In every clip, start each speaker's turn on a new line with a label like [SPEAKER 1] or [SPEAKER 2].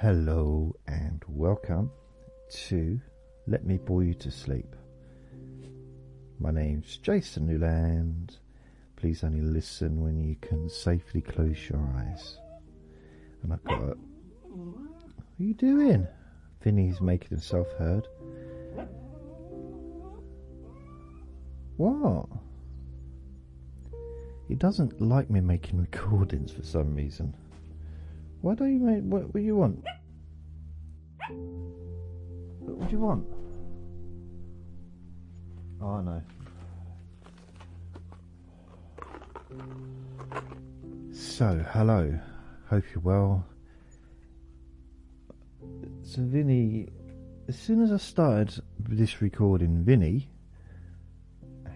[SPEAKER 1] Hello and welcome to Let Me Bore You to Sleep. My name's Jason Newland. Please only listen when you can safely close your eyes. And I've got. What are you doing? Vinny's making himself heard. What? He doesn't like me making recordings for some reason. Why don't you make what, what do you want? What do you want? Oh no. So, hello. Hope you're well. So, Vinny, as soon as I started this recording, Vinny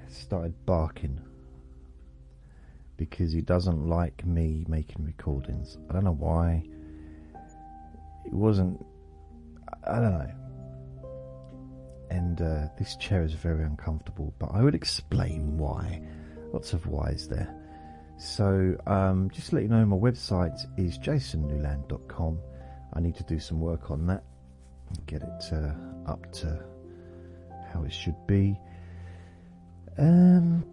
[SPEAKER 1] started barking because he doesn't like me making recordings. I don't know why. It wasn't. I don't know. And uh, this chair is very uncomfortable, but I would explain why. Lots of whys there. So, um, just to let you know, my website is jasonnewland.com. I need to do some work on that, get it uh, up to how it should be. Um,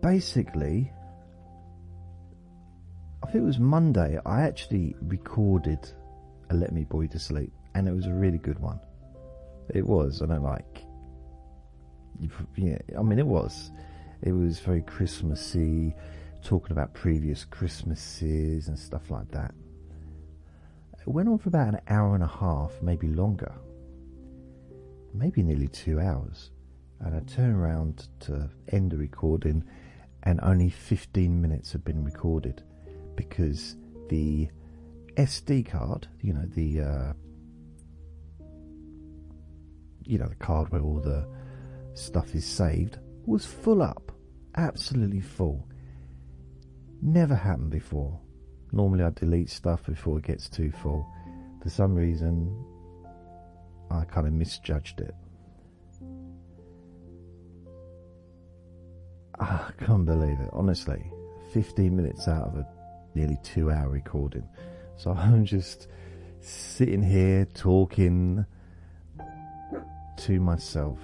[SPEAKER 1] basically, I think it was Monday, I actually recorded a Let Me Boy to Sleep, and it was a really good one. It was, I don't like. Yeah, I mean, it was. It was very Christmassy, talking about previous Christmases and stuff like that. It went on for about an hour and a half, maybe longer, maybe nearly two hours. And I turned around to end the recording, and only 15 minutes had been recorded because the SD card, you know, the uh, you know the card where all the stuff is saved, was full up, absolutely full. Never happened before. Normally, I delete stuff before it gets too full. For some reason, I kind of misjudged it. Ah, I can't believe it, honestly. 15 minutes out of a nearly two hour recording. So I'm just sitting here talking to myself.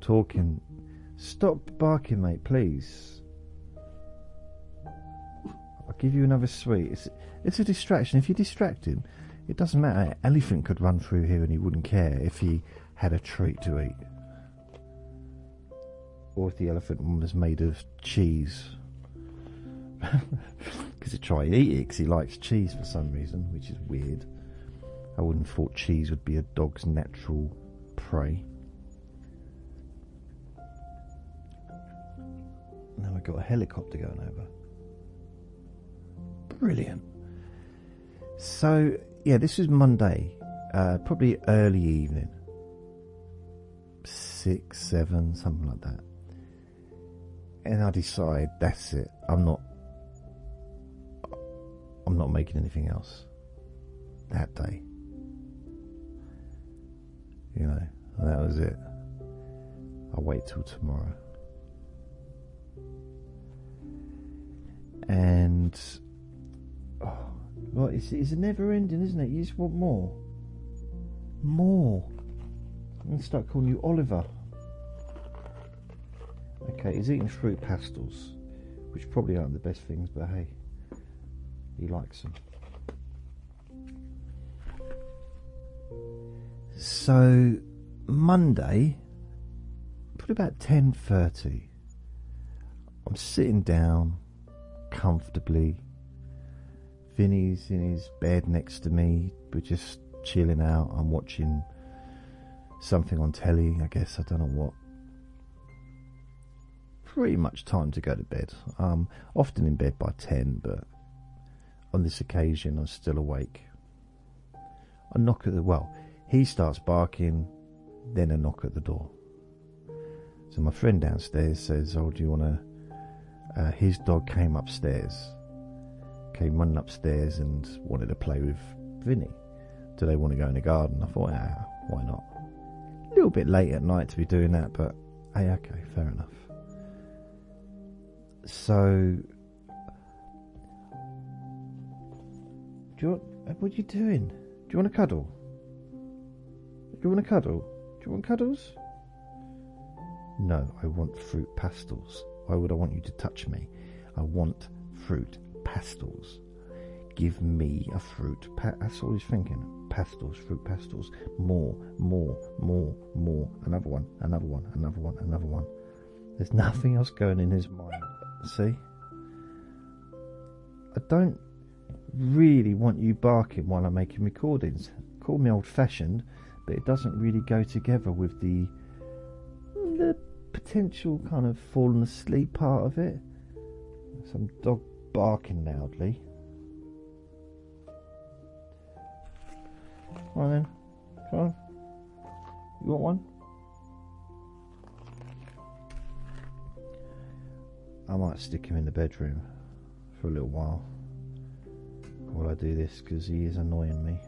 [SPEAKER 1] Talking. Stop barking, mate, please. I'll give you another sweet. It's, it's a distraction. If you distract him, it doesn't matter. An elephant could run through here and he wouldn't care if he had a treat to eat. Or if the elephant was made of cheese. Because he try eat it because he likes cheese for some reason, which is weird. I wouldn't have thought cheese would be a dog's natural prey. Now we've got a helicopter going over. Brilliant. So, yeah, this is Monday, uh, probably early evening. Six, seven, something like that. And I decide that's it. I'm not I'm not making anything else that day. You know, that was it. I'll wait till tomorrow. And oh, well, it's, it's a never ending, isn't it? You just want more, more. I'm gonna start calling you Oliver. Okay, he's eating fruit pastilles, which probably aren't the best things, but hey, he likes them. So Monday, probably about ten thirty. I'm sitting down comfortably. Vinny's in his bed next to me. We're just chilling out. I'm watching something on telly. I guess I don't know what. Pretty much time to go to bed. Um, often in bed by ten, but on this occasion I'm still awake. I knock at the well. He starts barking, then a knock at the door. So my friend downstairs says, "Oh, do you want to?" Uh, his dog came upstairs, came running upstairs and wanted to play with Vinny. Do they want to go in the garden? I thought, ah, why not? A little bit late at night to be doing that, but hey, okay, fair enough. So Do you want, uh, what are you doing? Do you want a cuddle? Do you want a cuddle? Do you want cuddles? No, I want fruit pastilles. Why would I want you to touch me? I want fruit pastilles. Give me a fruit. Pa- that's all he's thinking. Pastilles, fruit pastilles. More, more, more, more. Another one, another one, another one, another one. There's nothing else going in his mind. See? I don't really want you barking while I'm making recordings. Call me old fashioned, but it doesn't really go together with the the potential kind of falling asleep part of it. Some dog barking loudly. Come on then. Come on. You want one? I might stick him in the bedroom for a little while while I do this because he is annoying me.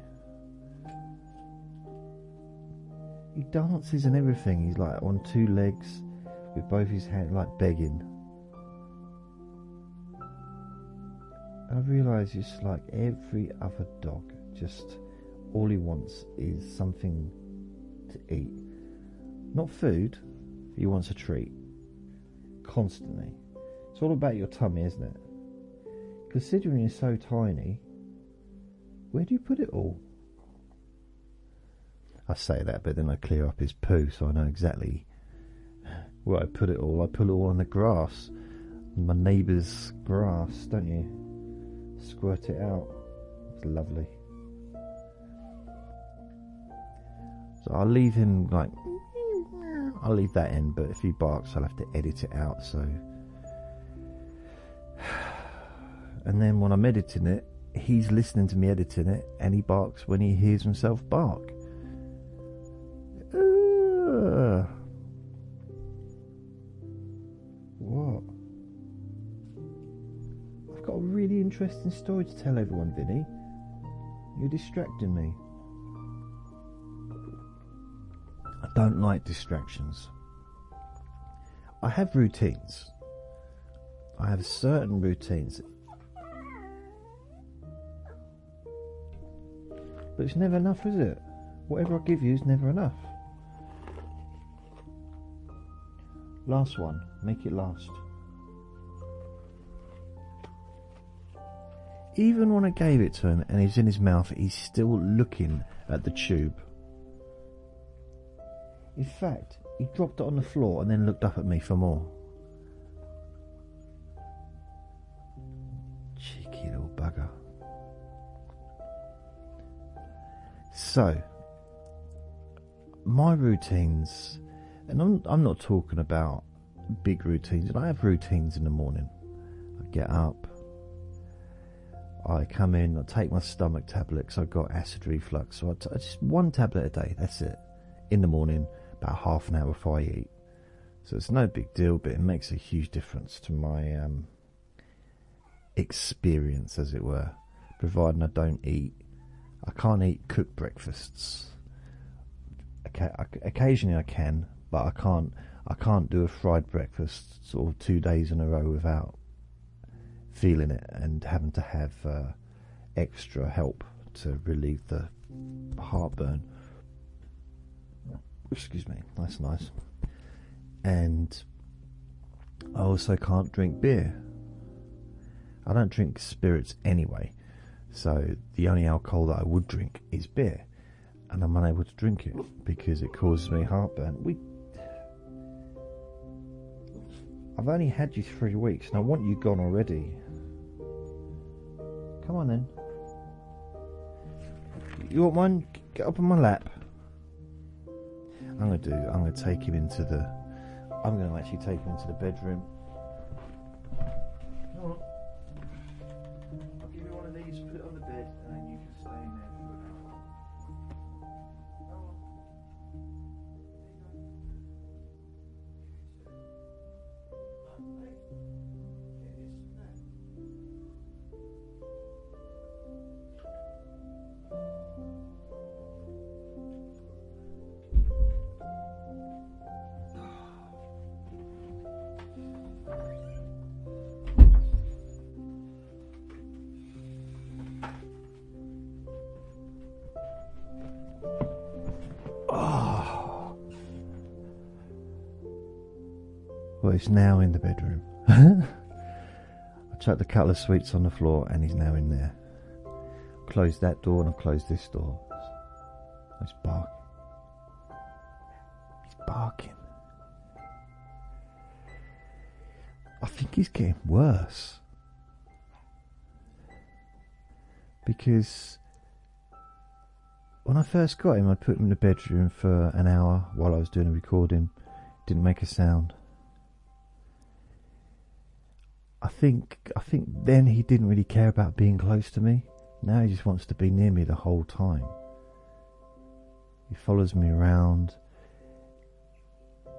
[SPEAKER 1] He dances and everything. He's like on two legs with both his hands, like begging. I realise he's like every other dog. Just all he wants is something to eat. Not food, he wants a treat. Constantly. It's all about your tummy, isn't it? Considering you're so tiny, where do you put it all? I say that, but then I clear up his poo so I know exactly where I put it all. I put it all on the grass, my neighbour's grass, don't you? Squirt it out. It's lovely. So I'll leave him like I'll leave that in, but if he barks, I'll have to edit it out. So, and then when I'm editing it, he's listening to me editing it, and he barks when he hears himself bark. Uh, what? I've got a really interesting story to tell everyone, Vinny. You're distracting me. I don't like distractions. I have routines. I have certain routines. But it's never enough, is it? Whatever I give you is never enough. Last one. Make it last. Even when I gave it to him and he's in his mouth, he's still looking at the tube. In fact, he dropped it on the floor and then looked up at me for more. So, my routines, and I'm, I'm not talking about big routines, and I have routines in the morning. I get up, I come in, I take my stomach tablet because I've got acid reflux. So I t- just one tablet a day, that's it. In the morning, about half an hour before I eat. So it's no big deal, but it makes a huge difference to my um, experience, as it were. Providing I don't eat, I can't eat cooked breakfasts. Occasionally I can, but I can't. I can't do a fried breakfast sort of two days in a row without feeling it and having to have uh, extra help to relieve the heartburn. Excuse me, that's nice. And I also can't drink beer. I don't drink spirits anyway, so the only alcohol that I would drink is beer, and I'm unable to drink it because it causes me heartburn. We I've only had you three weeks and I want you gone already. Come on then. You want one? Get up on my lap. I'm gonna do. I'm gonna take him into the. I'm gonna actually take him into the bedroom. He's now in the bedroom. I chucked a couple of sweets on the floor and he's now in there. Closed that door and I've closed this door. He's barking. He's barking. I think he's getting worse. Because when I first got him, I'd put him in the bedroom for an hour while I was doing a recording. Didn't make a sound. I think I think then he didn't really care about being close to me. Now he just wants to be near me the whole time. He follows me around.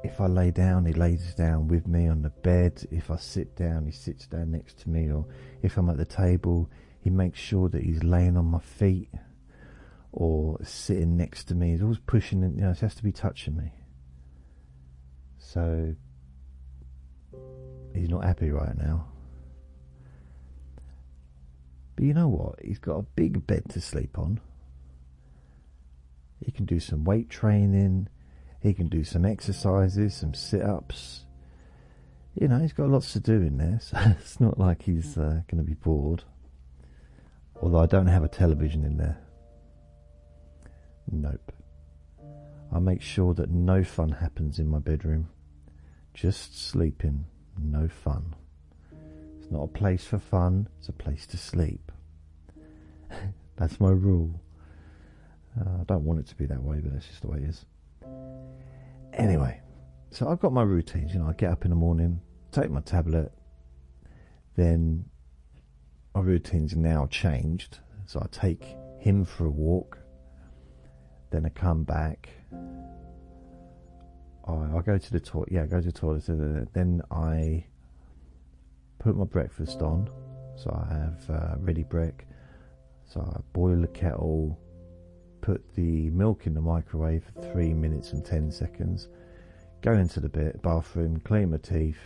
[SPEAKER 1] If I lay down, he lays down with me on the bed. If I sit down, he sits down next to me. Or if I'm at the table, he makes sure that he's laying on my feet or sitting next to me. He's always pushing, and you know, he has to be touching me. So he's not happy right now. But you know what? He's got a big bed to sleep on. He can do some weight training. He can do some exercises, some sit ups. You know, he's got lots to do in there, so it's not like he's uh, going to be bored. Although I don't have a television in there. Nope. I make sure that no fun happens in my bedroom. Just sleeping, no fun. It's not a place for fun, it's a place to sleep. that's my rule. Uh, I don't want it to be that way, but that's just the way it is. Anyway, so I've got my routines. You know, I get up in the morning, take my tablet, then my routine's now changed. So I take him for a walk, then I come back. I, I go to the toilet. Yeah, I go to the toilet. Then I put my breakfast on. So I have uh, Ready Brek. So I boil the kettle, put the milk in the microwave for three minutes and ten seconds. Go into the bathroom, clean my teeth,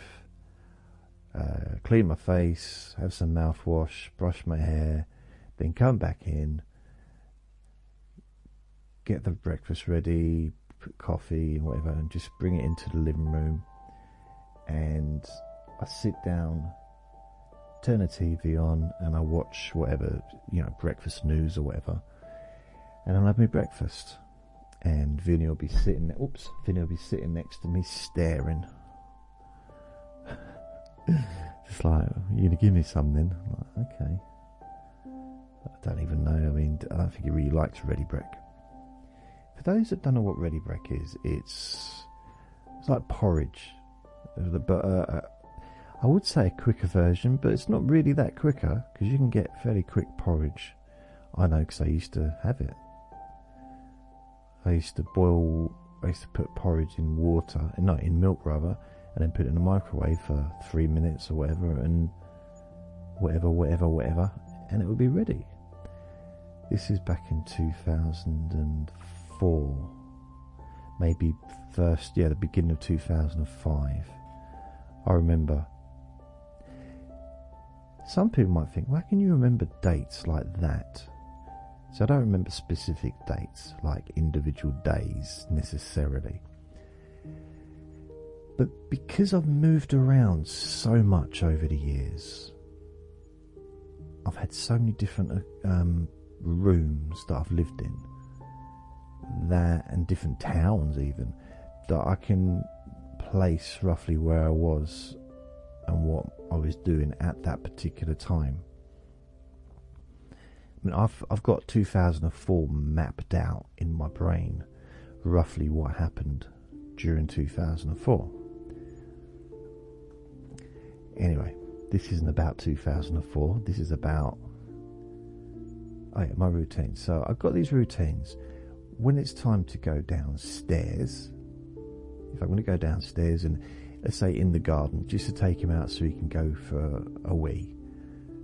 [SPEAKER 1] uh, clean my face, have some mouthwash, brush my hair, then come back in, get the breakfast ready, put coffee and whatever, and just bring it into the living room. And I sit down, turn the TV on, and I watch whatever, you know, breakfast news or whatever. And I'll have my breakfast. And Vinny will be sitting, oops, Vinny will be sitting next to me staring. Just like, you're going to give me something? Like, okay. I don't even know. I mean, I don't think he really likes Ready Brek. For those that don't know what Ready Brek is, it's it's like porridge, but uh, uh, I would say a quicker version, but it's not really that quicker because you can get fairly quick porridge. I know because I used to have it. I used to boil. I used to put porridge in water, not in milk rather, and then put it in the microwave for three minutes or whatever, and whatever, whatever, whatever, and it would be ready. This is back in 2004 maybe first, yeah, the beginning of 2005. I remember. Some people might think, why can you remember dates like that? So I don't remember specific dates, like individual days necessarily. But because I've moved around so much over the years, I've had so many different um, rooms that I've lived in that and different towns even that I can place roughly where I was and what I was doing at that particular time. I mean, I've I've got 2004 mapped out in my brain, roughly what happened during 2004. Anyway, this isn't about 2004. This is about oh yeah, my routine. So I've got these routines when it's time to go downstairs, if I'm going to go downstairs and let's say in the garden, just to take him out so he can go for a wee,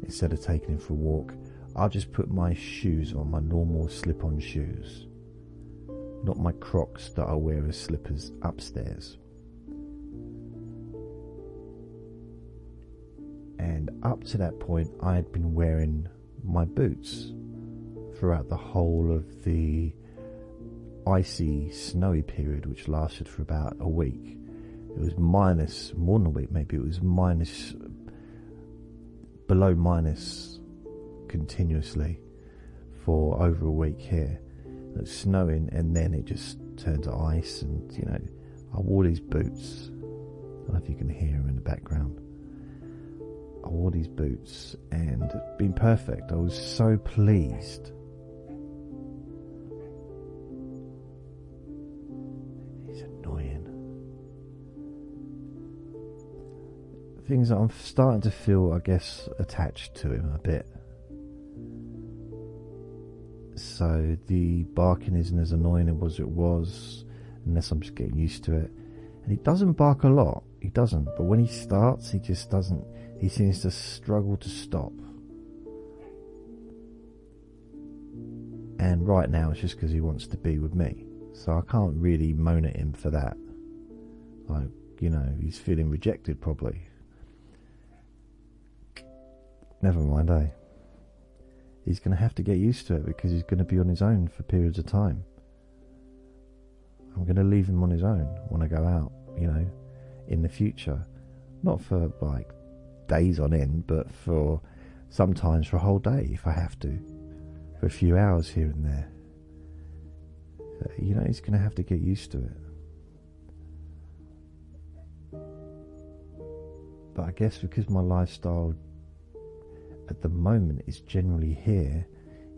[SPEAKER 1] instead of taking him for a walk, I'll just put my shoes on, my normal slip on shoes, not my crocs that I wear as slippers upstairs. And up to that point, I had been wearing my boots throughout the whole of the icy, snowy period which lasted for about a week. It was minus more than a week, maybe it was minus below minus continuously for over a week here. It's snowing, and then it just turned to ice, and you know, I wore these boots. I don't know if you can hear them in the background. I wore these boots and it's been perfect. I was so pleased. Things that I'm starting to feel, I guess, attached to him a bit. So the barking isn't as annoying as it was, unless I'm just getting used to it. And he doesn't bark a lot. He doesn't. But when he starts, he just doesn't he seems to struggle to stop. And right now it's just because he wants to be with me. So I can't really moan at him for that. Like, you know, he's feeling rejected probably. Never mind, eh? He's going to have to get used to it because he's going to be on his own for periods of time. I'm going to leave him on his own when I go out, you know, in the future. Not for like days on end, but for sometimes for a whole day if I have to, for a few hours here and there. you know, he's going to have to get used to it. But I guess because my lifestyle at the moment is generally here,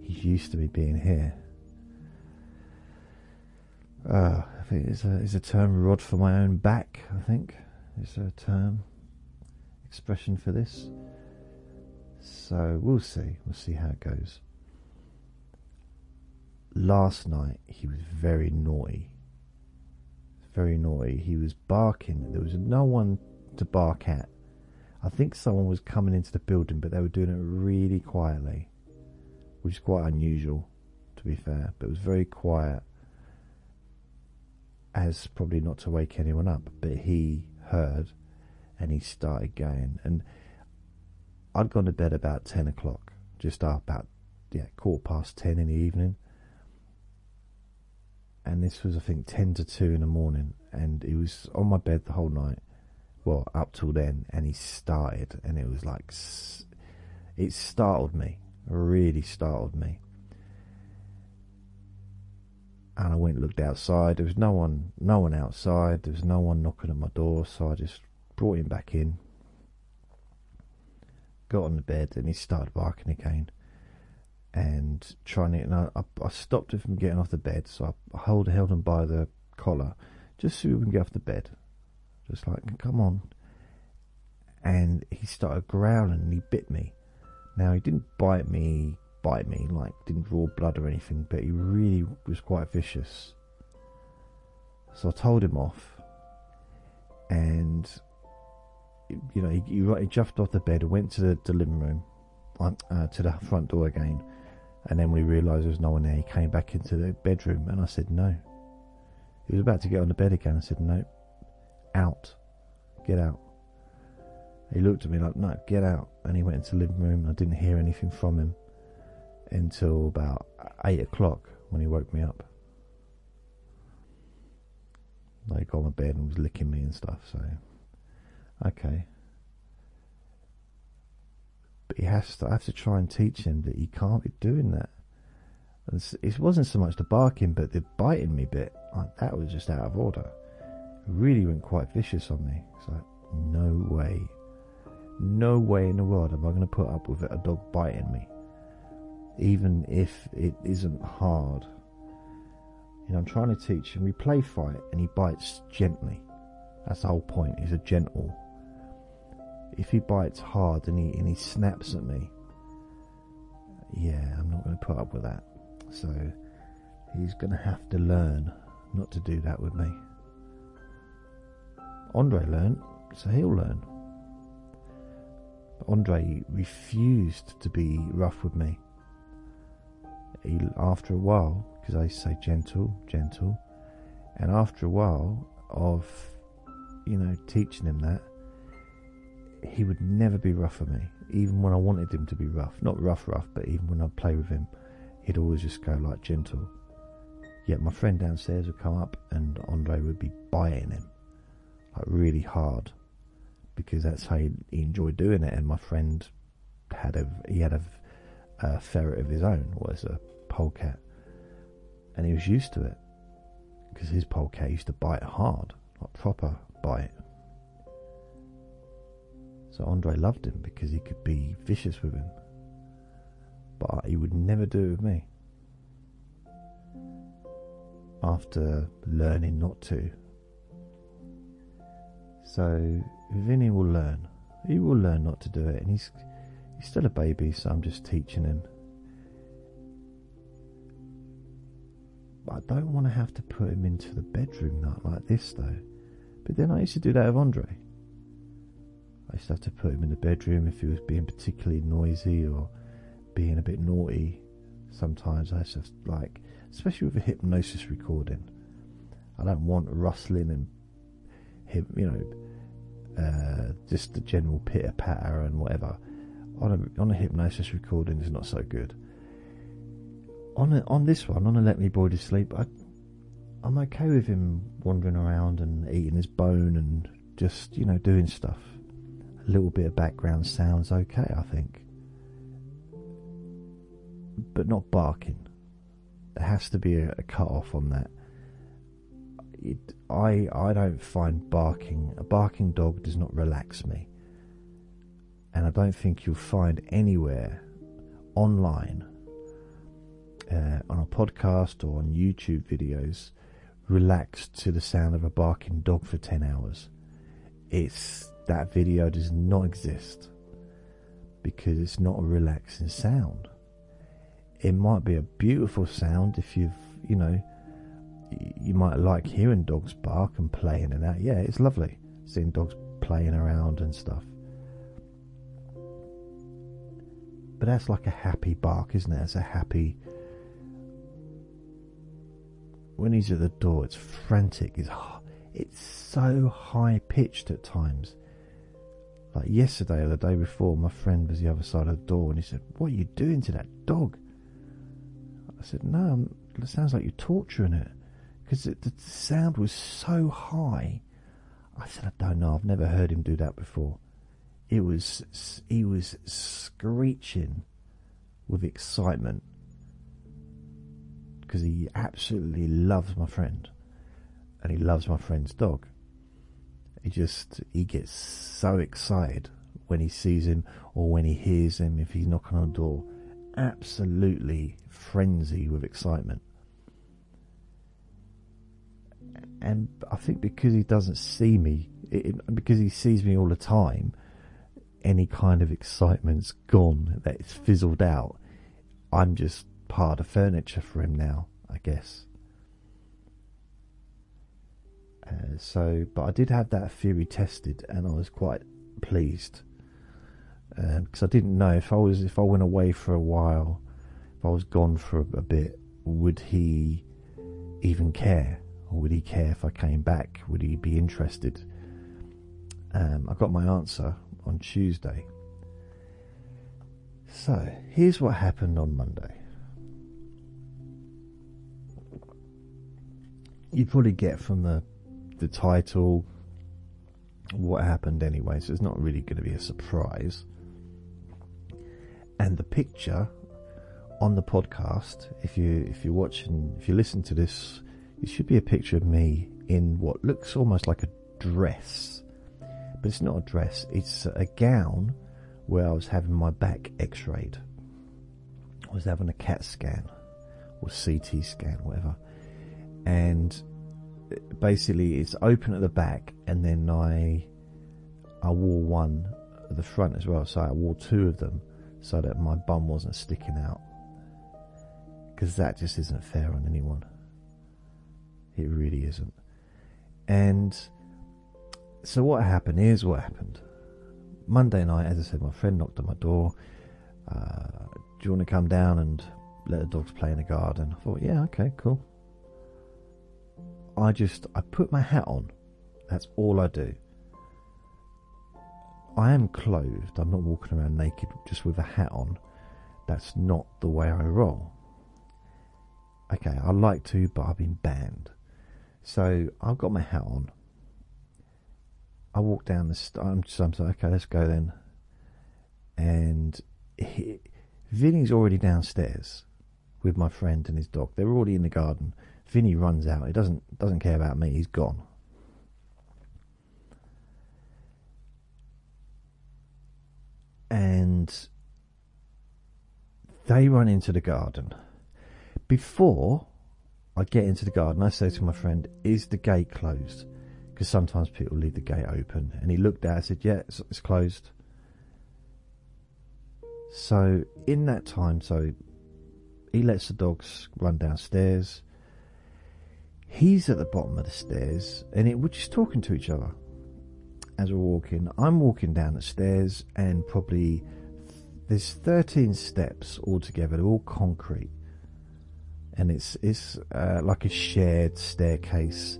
[SPEAKER 1] he's used to me being here. Uh, I think it's a, it's a term rod for my own back, I think. It's a term expression for this. So we'll see. We'll see how it goes. Last night he was very naughty. Very naughty. He was barking. There was no one to bark at. I think someone was coming into the building, but they were doing it really quietly, which is quite unusual, to be fair. But it was very quiet, as probably not to wake anyone up. But he heard and he started going. And I'd gone to bed about 10 o'clock, just about, yeah, quarter past 10 in the evening. And this was, I think, 10 to 2 in the morning. And he was on my bed the whole night, well, up till then. And he started, and it was like, it startled me, really startled me. And I went and looked outside. There was no one, no one outside. There was no one knocking at my door. So I just brought him back in, got on the bed, and he started barking again. And trying to, and I, I, stopped him from getting off the bed, so I held, held him by the collar just so he wouldn't get off the bed. Just like, come on. And he started growling and he bit me. Now, he didn't bite me, bite me, like, didn't draw blood or anything, but he really was quite vicious. So I told him off. And you know, he, he, he jumped off the bed, and went to the, the living room, uh, to the front door again, and then we realised there was no one there. He came back into the bedroom, and I said no. He was about to get on the bed again. I said no, out, get out. He looked at me like no, get out, and he went into the living room. I didn't hear anything from him until about eight o'clock when he woke me up. Like on my bed and was licking me and stuff. So Okay. But he has to I have to try and teach him that he can't be doing that. It wasn't so much the barking, but the biting me bit. Like, that was just out of order. It really went quite vicious on me. It's like, no way. No way in the world am I going to put up with a dog biting me. Even if it isn't hard. You know, I'm trying to teach him. We play fight and he bites gently. That's the whole point. He's a gentle if he bites hard and he and he snaps at me, yeah, I'm not going to put up with that. So he's going to have to learn not to do that with me. Andre learned, so he'll learn. But Andre refused to be rough with me. He, after a while, because I say gentle, gentle, and after a while of, you know, teaching him that, he would never be rough with me, even when I wanted him to be rough. Not rough, rough, but even when I'd play with him, he'd always just go like gentle. Yet my friend downstairs would come up and Andre would be biting him. Like really hard, because that's how he, he enjoyed doing it. And my friend had a he had a, a ferret of his own, was a polecat, and he was used to it because his polecat used to bite hard, like proper bite. So Andre loved him because he could be vicious with him, but he would never do it with me. After learning not to. So Vinny will learn. He will learn not to do it, and he's he's still a baby, so I'm just teaching him. I don't want to have to put him into the bedroom not like this though. But then I used to do that with Andre. I used to have to put him in the bedroom if he was being particularly noisy or being a bit naughty. Sometimes I just like, especially with a hypnosis recording, I don't want rustling and him, you know, uh, just the general pitter patter and whatever. On a on a hypnosis recording is not so good. On a, on this one, on a Let Me Boy to Sleep, I I'm okay with him wandering around and eating his bone and just you know doing stuff a little bit of background sounds okay, I think. But not barking. There has to be a, a cut off on that. It, I I don't find barking a barking dog does not relax me, and I don't think you'll find anywhere online uh, on a podcast or on YouTube videos relaxed to the sound of a barking dog for ten hours. It's that video does not exist because it's not a relaxing sound. It might be a beautiful sound if you've, you know, you might like hearing dogs bark and playing and that. Yeah, it's lovely seeing dogs playing around and stuff. But that's like a happy bark, isn't it? It's a happy. When he's at the door, it's frantic. It's it's so high pitched at times. Like yesterday or the day before, my friend was the other side of the door and he said, What are you doing to that dog? I said, No, it sounds like you're torturing it. Because the sound was so high. I said, I don't know, I've never heard him do that before. It was, he was screeching with excitement because he absolutely loves my friend and he loves my friend's dog. He just he gets so excited when he sees him or when he hears him if he's knocking on the door. Absolutely frenzy with excitement. And I think because he doesn't see me, it, because he sees me all the time, any kind of excitement's gone. That it's fizzled out. I'm just part of furniture for him now, I guess. Uh, so, but I did have that theory tested, and I was quite pleased because um, I didn't know if I was if I went away for a while, if I was gone for a, a bit, would he even care, or would he care if I came back? Would he be interested? Um, I got my answer on Tuesday. So here's what happened on Monday. You probably get from the the title, what happened anyway, so it's not really going to be a surprise. And the picture on the podcast, if you if you're watching, if you listen to this, it should be a picture of me in what looks almost like a dress, but it's not a dress. It's a gown where I was having my back X-rayed. I was having a CAT scan or CT scan, whatever, and basically it's open at the back, and then I I wore one at the front as well. So I wore two of them so that my bum wasn't sticking out. Because that just isn't fair on anyone. It really isn't. And so what happened? Here's what happened. Monday night, as I said, my friend knocked on my door. Uh, do you want to come down and let the dogs play in the garden? I thought, yeah, okay, cool. I just I put my hat on. That's all I do. I am clothed. I'm not walking around naked just with a hat on. That's not the way I roll. Okay, I like to, but I've been banned. So I've got my hat on. I walk down the. St- I'm just I'm like, okay, let's go then. And he, Vinny's already downstairs with my friend and his dog. They're already in the garden. Vinny runs out. He doesn't doesn't care about me. He's gone. And they run into the garden. Before I get into the garden, I say to my friend, Is the gate closed? Because sometimes people leave the gate open. And he looked at and said, Yeah, it's, it's closed. So, in that time, so he lets the dogs run downstairs. He's at the bottom of the stairs, and it, we're just talking to each other as we're walking. I'm walking down the stairs, and probably there's 13 steps altogether. They're all concrete, and it's it's uh, like a shared staircase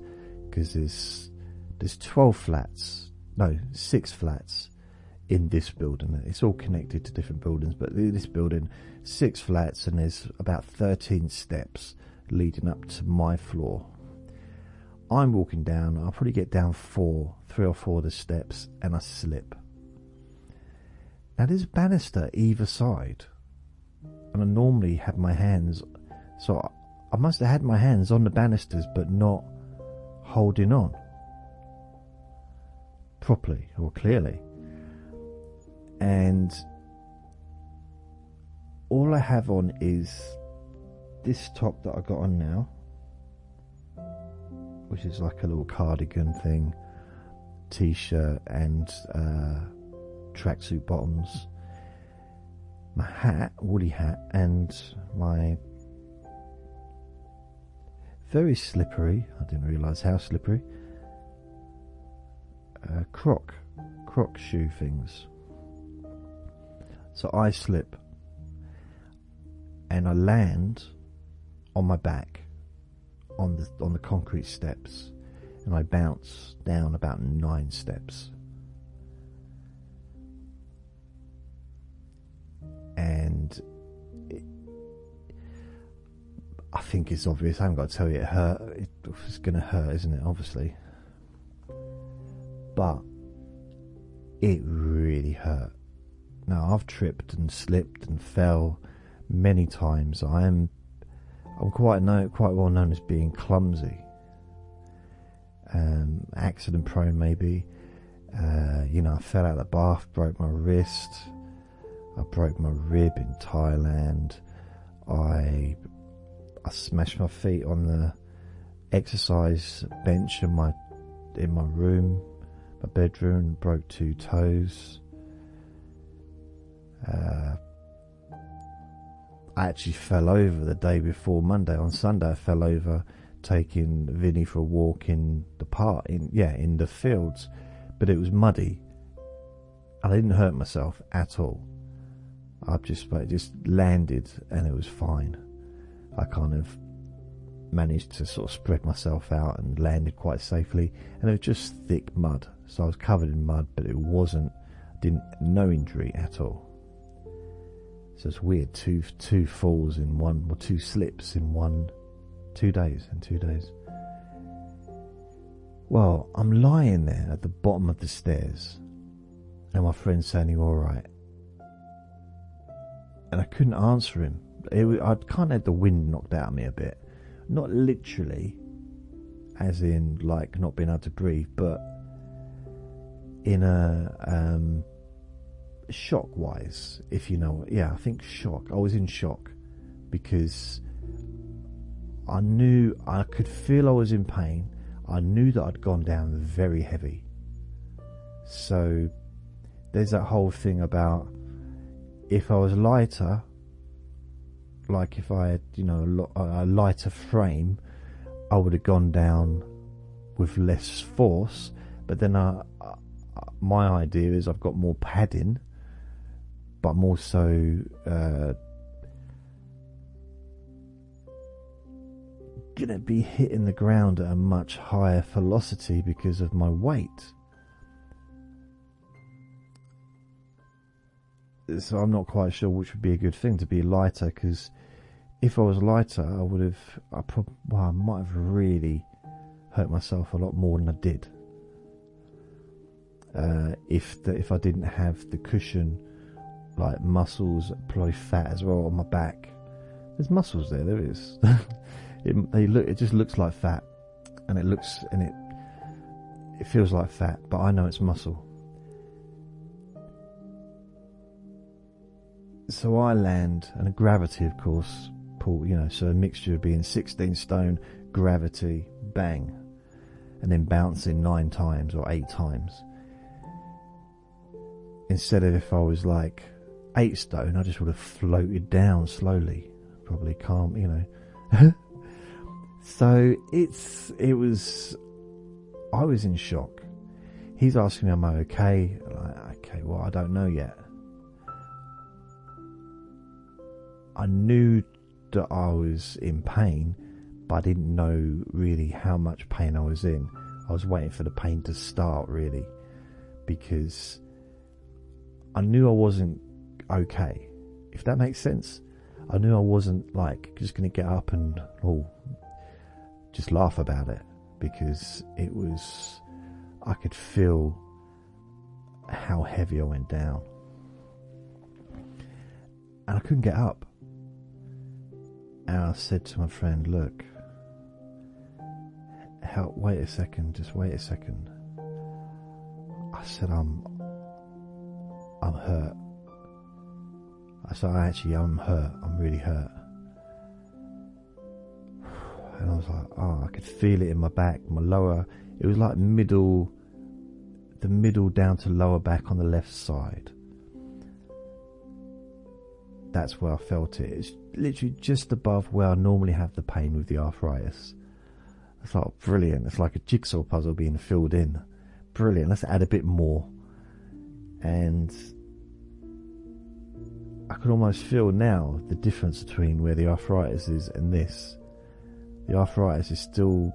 [SPEAKER 1] because there's there's 12 flats, no, six flats in this building. It's all connected to different buildings, but this building, six flats, and there's about 13 steps leading up to my floor. I'm walking down, I'll probably get down four, three or four of the steps, and I slip. Now there's a banister either side, and I normally have my hands, so I must have had my hands on the banisters, but not holding on properly or clearly. And all I have on is this top that I got on now which is like a little cardigan thing, t-shirt and uh, tracksuit bottoms, my hat, woolly hat, and my very slippery. I didn't realise how slippery. Uh, croc, croc shoe things. So I slip, and I land on my back on the on the concrete steps, and I bounce down about nine steps. And I think it's obvious. I haven't got to tell you it hurt. It's going to hurt, isn't it? Obviously, but it really hurt. Now I've tripped and slipped and fell many times. I am I'm quite know, quite well known as being clumsy, um, accident prone maybe. Uh, you know, I fell out of the bath, broke my wrist. I broke my rib in Thailand. I I smashed my feet on the exercise bench in my in my room, my bedroom. Broke two toes. Uh, I actually fell over the day before Monday. On Sunday, I fell over taking Vinny for a walk in the park, in yeah, in the fields, but it was muddy. I didn't hurt myself at all. I just I just landed and it was fine. I kind of managed to sort of spread myself out and landed quite safely, and it was just thick mud. So I was covered in mud, but it wasn't didn't no injury at all. So it's weird. Two two falls in one, or two slips in one, two days. In two days. Well, I'm lying there at the bottom of the stairs, and my friend's saying, "You all right?" And I couldn't answer him. It, I'd kind of had the wind knocked out of me a bit, not literally, as in like not being able to breathe, but in a um, shock wise, if you know, yeah, I think shock. I was in shock because I knew I could feel I was in pain. I knew that I'd gone down very heavy. So there's that whole thing about if I was lighter, like if I had, you know, a lighter frame, I would have gone down with less force. But then I, my idea is I've got more padding but I'm also uh, gonna be hitting the ground at a much higher velocity because of my weight. So I'm not quite sure which would be a good thing to be lighter because if I was lighter, I would have, I prob- well, I might have really hurt myself a lot more than I did. uh, if the, if I didn't have the cushion, like muscles, probably fat as well on my back. There's muscles there. There is. it, they look. It just looks like fat, and it looks and it it feels like fat, but I know it's muscle. So I land, and gravity, of course, pull. You know, so a mixture of being 16 stone, gravity, bang, and then bouncing nine times or eight times. Instead of if I was like eight stone, I just would have floated down slowly, probably calm, you know. so it's it was I was in shock. He's asking me, "Am I okay?" Like, okay, well, I don't know yet. I knew that I was in pain, but I didn't know really how much pain I was in. I was waiting for the pain to start, really, because I knew I wasn't okay. If that makes sense, I knew I wasn't like just going to get up and oh, just laugh about it because it was. I could feel how heavy I went down, and I couldn't get up. And I said to my friend, "Look, help. Wait a second. Just wait a second. I said, "I'm, I'm hurt." I said, I "Actually, I'm hurt. I'm really hurt." And I was like, "Oh, I could feel it in my back, my lower. It was like middle, the middle down to lower back on the left side." That's where I felt it. It's literally just above where I normally have the pain with the arthritis. It's like brilliant. It's like a jigsaw puzzle being filled in. Brilliant. Let's add a bit more. And I can almost feel now the difference between where the arthritis is and this. The arthritis is still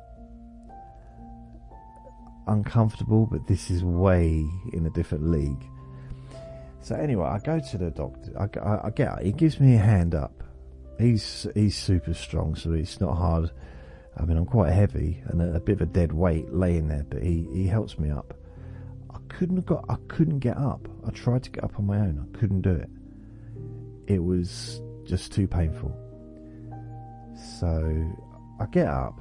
[SPEAKER 1] uncomfortable, but this is way in a different league. So anyway, I go to the doctor. I, I, I get. He gives me a hand up. He's he's super strong, so it's not hard. I mean, I'm quite heavy and a, a bit of a dead weight laying there, but he, he helps me up. I couldn't got. I couldn't get up. I tried to get up on my own. I couldn't do it. It was just too painful. So I get up.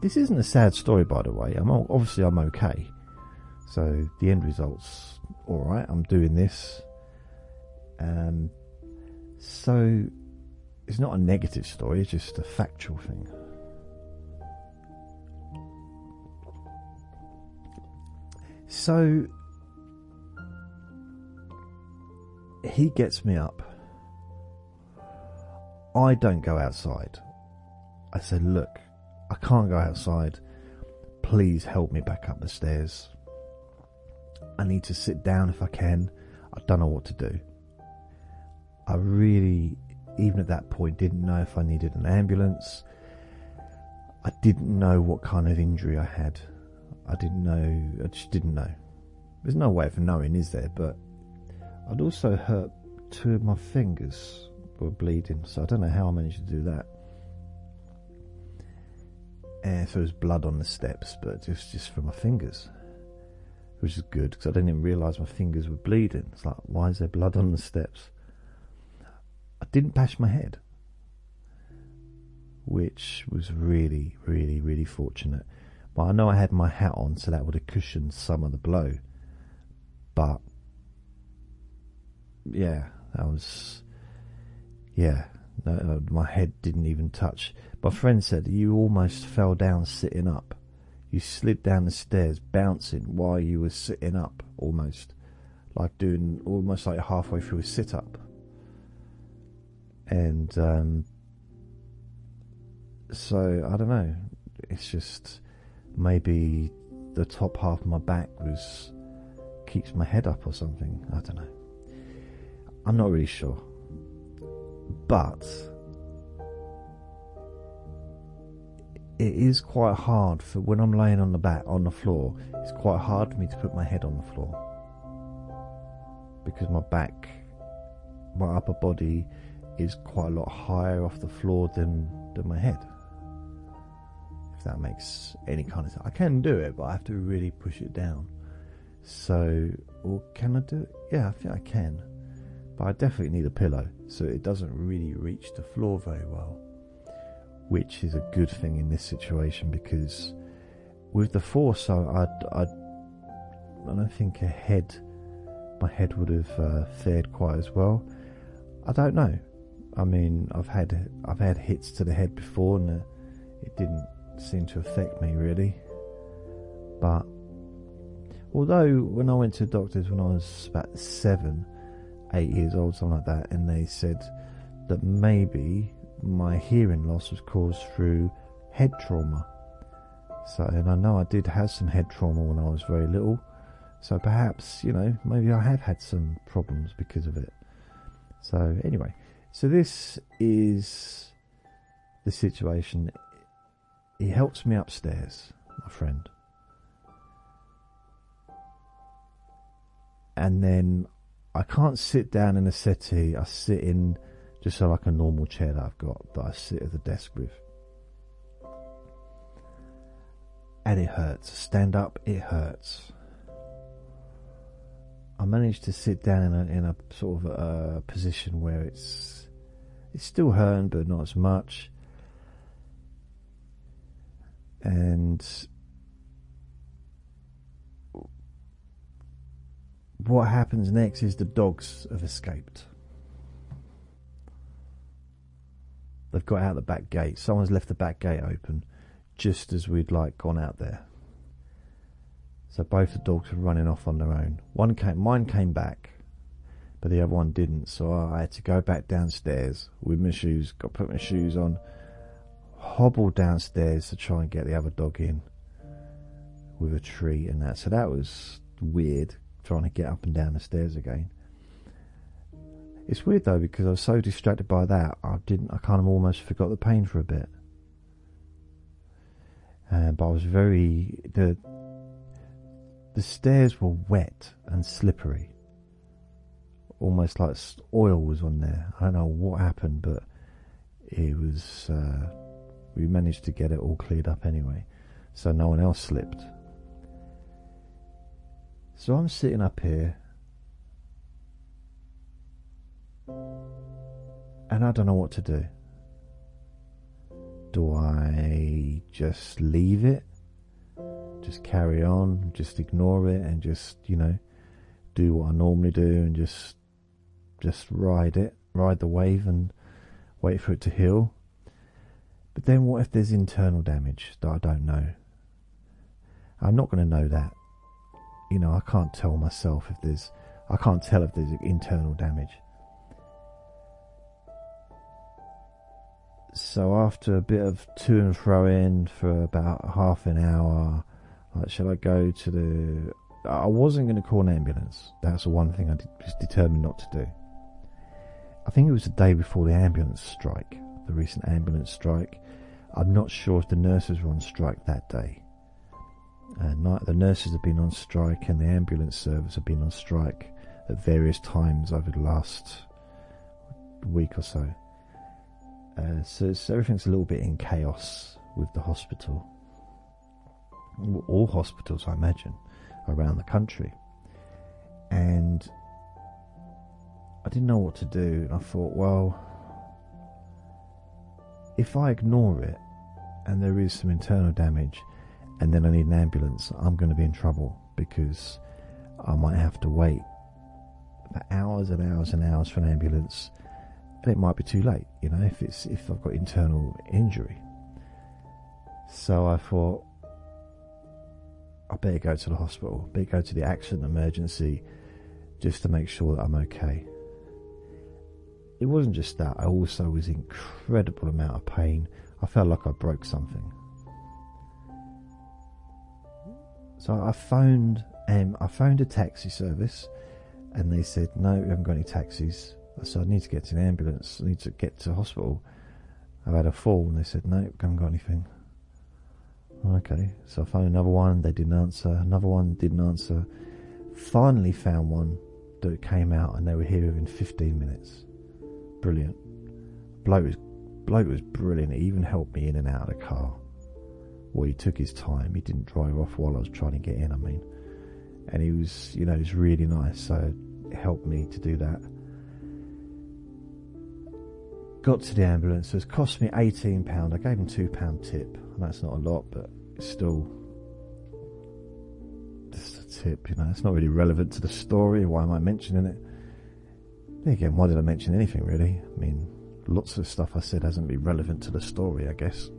[SPEAKER 1] This isn't a sad story, by the way. I'm obviously I'm okay. So the end result's all right. I'm doing this. Um, so it's not a negative story. It's just a factual thing. So he gets me up. I don't go outside. I said, Look, I can't go outside. Please help me back up the stairs. I need to sit down if I can. I don't know what to do. I really, even at that point, didn't know if I needed an ambulance. I didn't know what kind of injury I had. I didn't know. I just didn't know. There's no way of knowing, is there? But I'd also hurt two of my fingers were bleeding, so I don't know how I managed to do that. And so there was blood on the steps, but it was just from my fingers, which is good because I didn't even realise my fingers were bleeding. It's like, why is there blood on the steps? Didn't bash my head, which was really, really, really fortunate. But I know I had my hat on, so that would have cushioned some of the blow. But yeah, that was yeah. No, my head didn't even touch. My friend said you almost fell down sitting up. You slid down the stairs, bouncing while you were sitting up, almost like doing almost like halfway through a sit up. And um, so I don't know. It's just maybe the top half of my back was keeps my head up or something. I don't know. I'm not really sure. But it is quite hard for when I'm laying on the back on the floor. It's quite hard for me to put my head on the floor because my back, my upper body, is quite a lot higher off the floor than than my head If that makes any kind of sense. I can do it, but I have to really push it down. So, or can I do it? Yeah, I think I can. But I definitely need a pillow so it doesn't really reach the floor very well. Which is a good thing in this situation because with the force, I, I, I, don't think a head, my head would have uh, fared quite as well. I don't know. I mean, I've had I've had hits to the head before, and uh, it didn't seem to affect me really. But although when I went to doctors when I was about seven, eight years old, something like that, and they said that maybe my hearing loss was caused through head trauma. So, and I know I did have some head trauma when I was very little. So perhaps, you know, maybe I have had some problems because of it. So, anyway, so this is the situation. He helps me upstairs, my friend. And then I can't sit down in a settee. I sit in just so like a normal chair that I've got that I sit at the desk with. And it hurts. Stand up, it hurts. I managed to sit down in a, in a sort of a position where it's it's still hurting, but not as much. And what happens next is the dogs have escaped. They've got out the back gate. Someone's left the back gate open just as we'd like gone out there. So both the dogs were running off on their own. One came, mine came back, but the other one didn't. So I had to go back downstairs with my shoes. Got put my shoes on, hobble downstairs to try and get the other dog in with a treat and that. So that was weird trying to get up and down the stairs again. It's weird though because I was so distracted by that I didn't I kind of almost forgot the pain for a bit. Uh, but I was very the the stairs were wet and slippery, almost like oil was on there. I don't know what happened, but it was. Uh, we managed to get it all cleared up anyway, so no one else slipped. So I'm sitting up here and I don't know what to do. Do I just leave it? Just carry on, just ignore it and just, you know, do what I normally do and just just ride it, ride the wave and wait for it to heal. But then what if there's internal damage that I don't know? I'm not going to know that you know, I can't tell myself if there's, I can't tell if there's internal damage. So after a bit of to and fro in for about half an hour, like, shall I go to the? I wasn't going to call an ambulance. That's the one thing I was determined not to do. I think it was the day before the ambulance strike, the recent ambulance strike. I'm not sure if the nurses were on strike that day. Uh, the nurses have been on strike and the ambulance service have been on strike at various times over the last week or so. Uh, so, so, everything's a little bit in chaos with the hospital. All hospitals, I imagine, around the country. And I didn't know what to do, and I thought, well, if I ignore it and there is some internal damage, and then I need an ambulance, I'm going to be in trouble because I might have to wait for hours and hours and hours for an ambulance, and it might be too late. You know, if it's if I've got internal injury. So I thought I better go to the hospital, better go to the accident emergency, just to make sure that I'm okay. It wasn't just that; I also was incredible amount of pain. I felt like I broke something. So I phoned um, I phoned a taxi service and they said, No, we haven't got any taxis. So I need to get to an ambulance, I need to get to hospital. I've had a fall and they said, No, we haven't got anything. Okay, so I phoned another one, they didn't answer, another one didn't answer. Finally found one that came out and they were here within 15 minutes. Brilliant. Bloke was, bloke was brilliant. He even helped me in and out of the car. Well, he took his time. He didn't drive off while I was trying to get in. I mean, and he was, you know, he was really nice. So it helped me to do that. Got to the ambulance. It cost me eighteen pound. I gave him two pound tip. And that's not a lot, but it's still just a tip. You know, it's not really relevant to the story. Why am I mentioning it? Again, why did I mention anything really? I mean, lots of stuff I said hasn't been relevant to the story. I guess.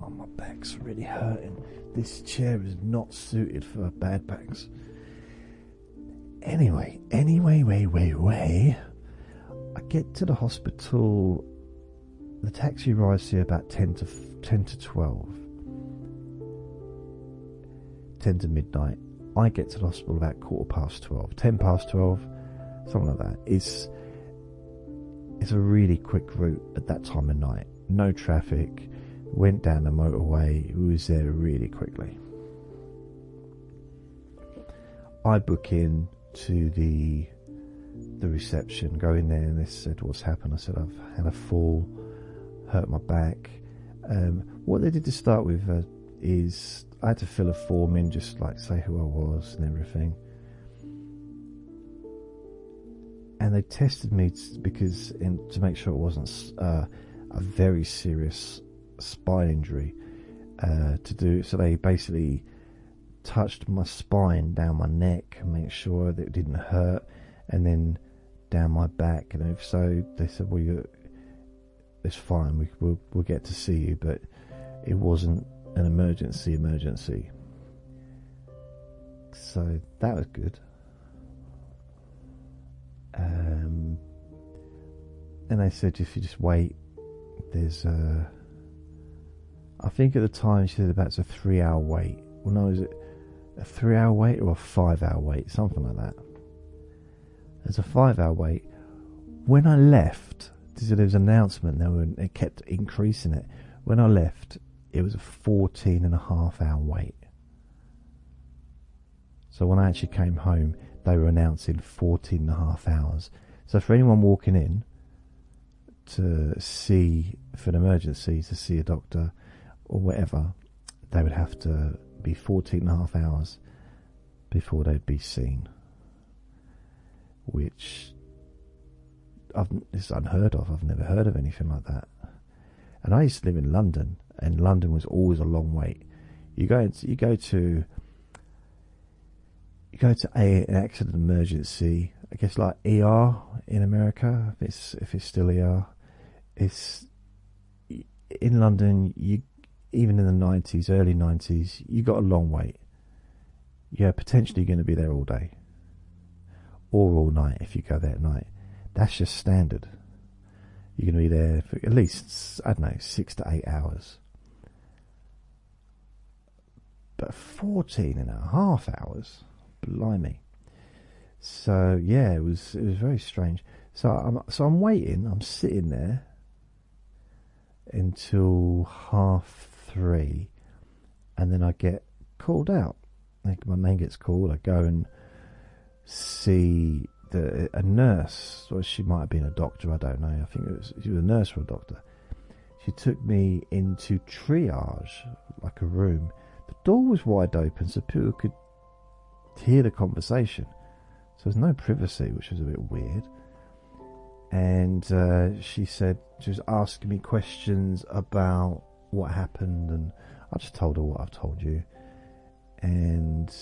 [SPEAKER 1] Oh, my back's really hurting. This chair is not suited for bad backs. Anyway, anyway, way, way, way. I get to the hospital. The taxi arrives here about ten to ten to twelve. Ten to midnight. I get to the hospital about quarter past twelve. Ten past twelve, something like that. It's it's a really quick route at that time of night. No traffic. Went down the motorway. We was there really quickly. I book in to the the reception, go in there, and they said, "What's happened?" I said, "I've had a fall, hurt my back." Um, what they did to start with uh, is I had to fill a form in, just like say who I was and everything. And they tested me because in, to make sure it wasn't uh, a very serious spine injury. Uh, to do so, they basically touched my spine down my neck and make sure that it didn't hurt, and then down my back. And if so, they said, "Well, you, it's fine. We, will we'll get to see you," but it wasn't an emergency. Emergency. So that was good. Um, and they said if you just wait, there's a. I think at the time she said about a three hour wait. Well, no, is it a three hour wait or a five hour wait? Something like that. There's a five hour wait. When I left, there was an announcement, they, were, they kept increasing it. When I left, it was a 14 and a half hour wait. So when I actually came home, they were announcing 14 and a half hours. So for anyone walking in to see, for an emergency, to see a doctor or whatever, they would have to be 14 and a half hours before they'd be seen which I've, it's unheard of. I've never heard of anything like that. And I used to live in London, and London was always a long wait. You go into, you go to you go to a, an accident emergency. I guess like ER in America, if it's if it's still ER, it's in London. You even in the nineties, early nineties, you got a long wait. You're potentially going to be there all day or all night if you go there at night. That's just standard. You're going to be there for at least, I don't know, six to eight hours. But 14 and a half hours? Blimey. So, yeah, it was, it was very strange. So I'm, so I'm waiting, I'm sitting there until half three, and then I get called out. Like my name gets called, I go and see the a nurse, or she might have been a doctor. I don't know. I think it was she was a nurse or a doctor. She took me into triage, like a room. Door was wide open, so people could hear the conversation. So there's no privacy, which was a bit weird. And uh, she said she was asking me questions about what happened, and I just told her what I've told you. And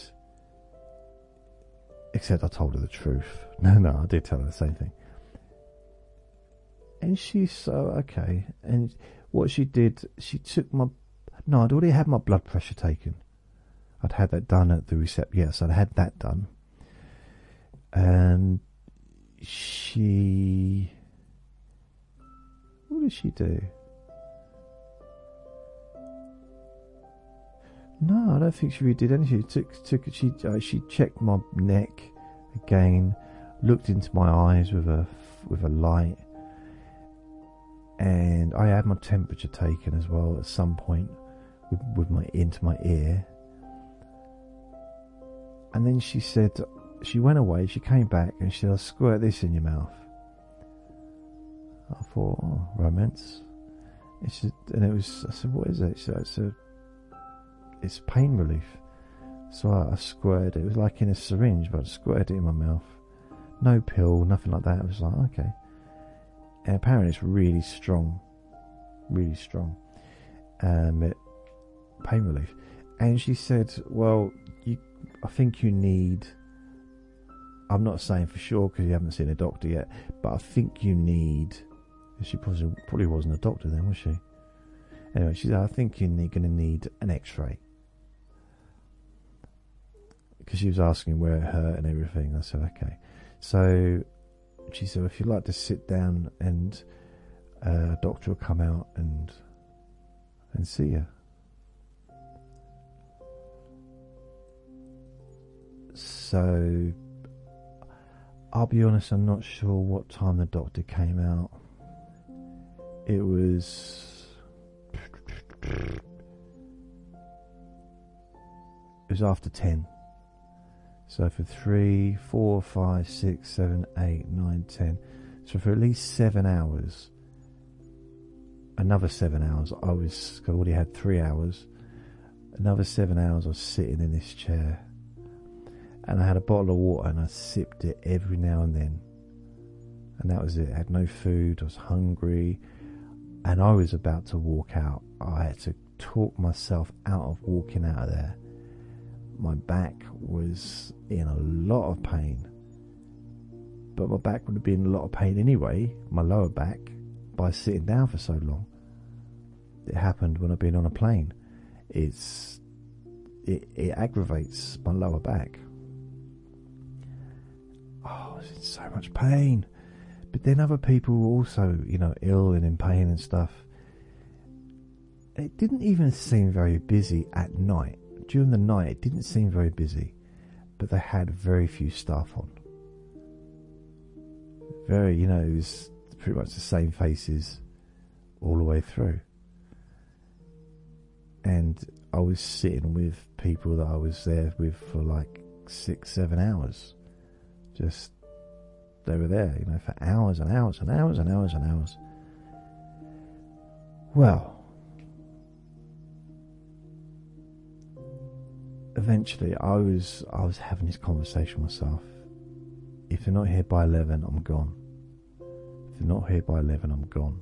[SPEAKER 1] Except I told her the truth. No, no, I did tell her the same thing. And she's so okay. And what she did, she took my. No, I'd already had my blood pressure taken. I'd had that done at the reception. Yes, I'd had that done. And she. What did she do? No, I don't think she really did anything. She took, took she uh, she checked my neck again, looked into my eyes with a with a light, and I had my temperature taken as well at some point with, with my into my ear. And then she said she went away. She came back and she said, "I'll squirt this in your mouth." I thought, oh, romance. And, and it was. I said, "What is it?" She said, "It's a it's pain relief. So I, I squirted it. It was like in a syringe, but I squirted it in my mouth. No pill, nothing like that. I was like, okay. And apparently it's really strong. Really strong. Um, it, pain relief. And she said, well, you, I think you need. I'm not saying for sure because you haven't seen a doctor yet, but I think you need. She probably probably wasn't a doctor then, was she? Anyway, she said, I think you're going to need an X-ray because she was asking where it hurt and everything. I said, okay. So she said, if you'd like to sit down and uh, a doctor will come out and and see you. So I'll be honest, I'm not sure what time the doctor came out. It was it was after ten. So for three, four, five, six, seven, eight, nine, ten. So for at least seven hours, another seven hours, I was I already had three hours. Another seven hours, I was sitting in this chair, and I had a bottle of water, and I sipped it every now and then. And that was it. I had no food. I was hungry, and I was about to walk out. I had to talk myself out of walking out of there. My back was in a lot of pain. But my back would have been in a lot of pain anyway, my lower back, by sitting down for so long. It happened when I've been on a plane. It's it, it aggravates my lower back. Oh, it's in so much pain. But then other people were also, you know, ill and in pain and stuff. It didn't even seem very busy at night. During the night, it didn't seem very busy but they had very few staff on. Very, you know, it was pretty much the same faces all the way through. And I was sitting with people that I was there with for like six, seven hours. Just, they were there, you know, for hours and hours and hours and hours and hours. Well, eventually I was I was having this conversation myself. If they're not here by eleven, I'm gone. If they're not here by eleven, I'm gone.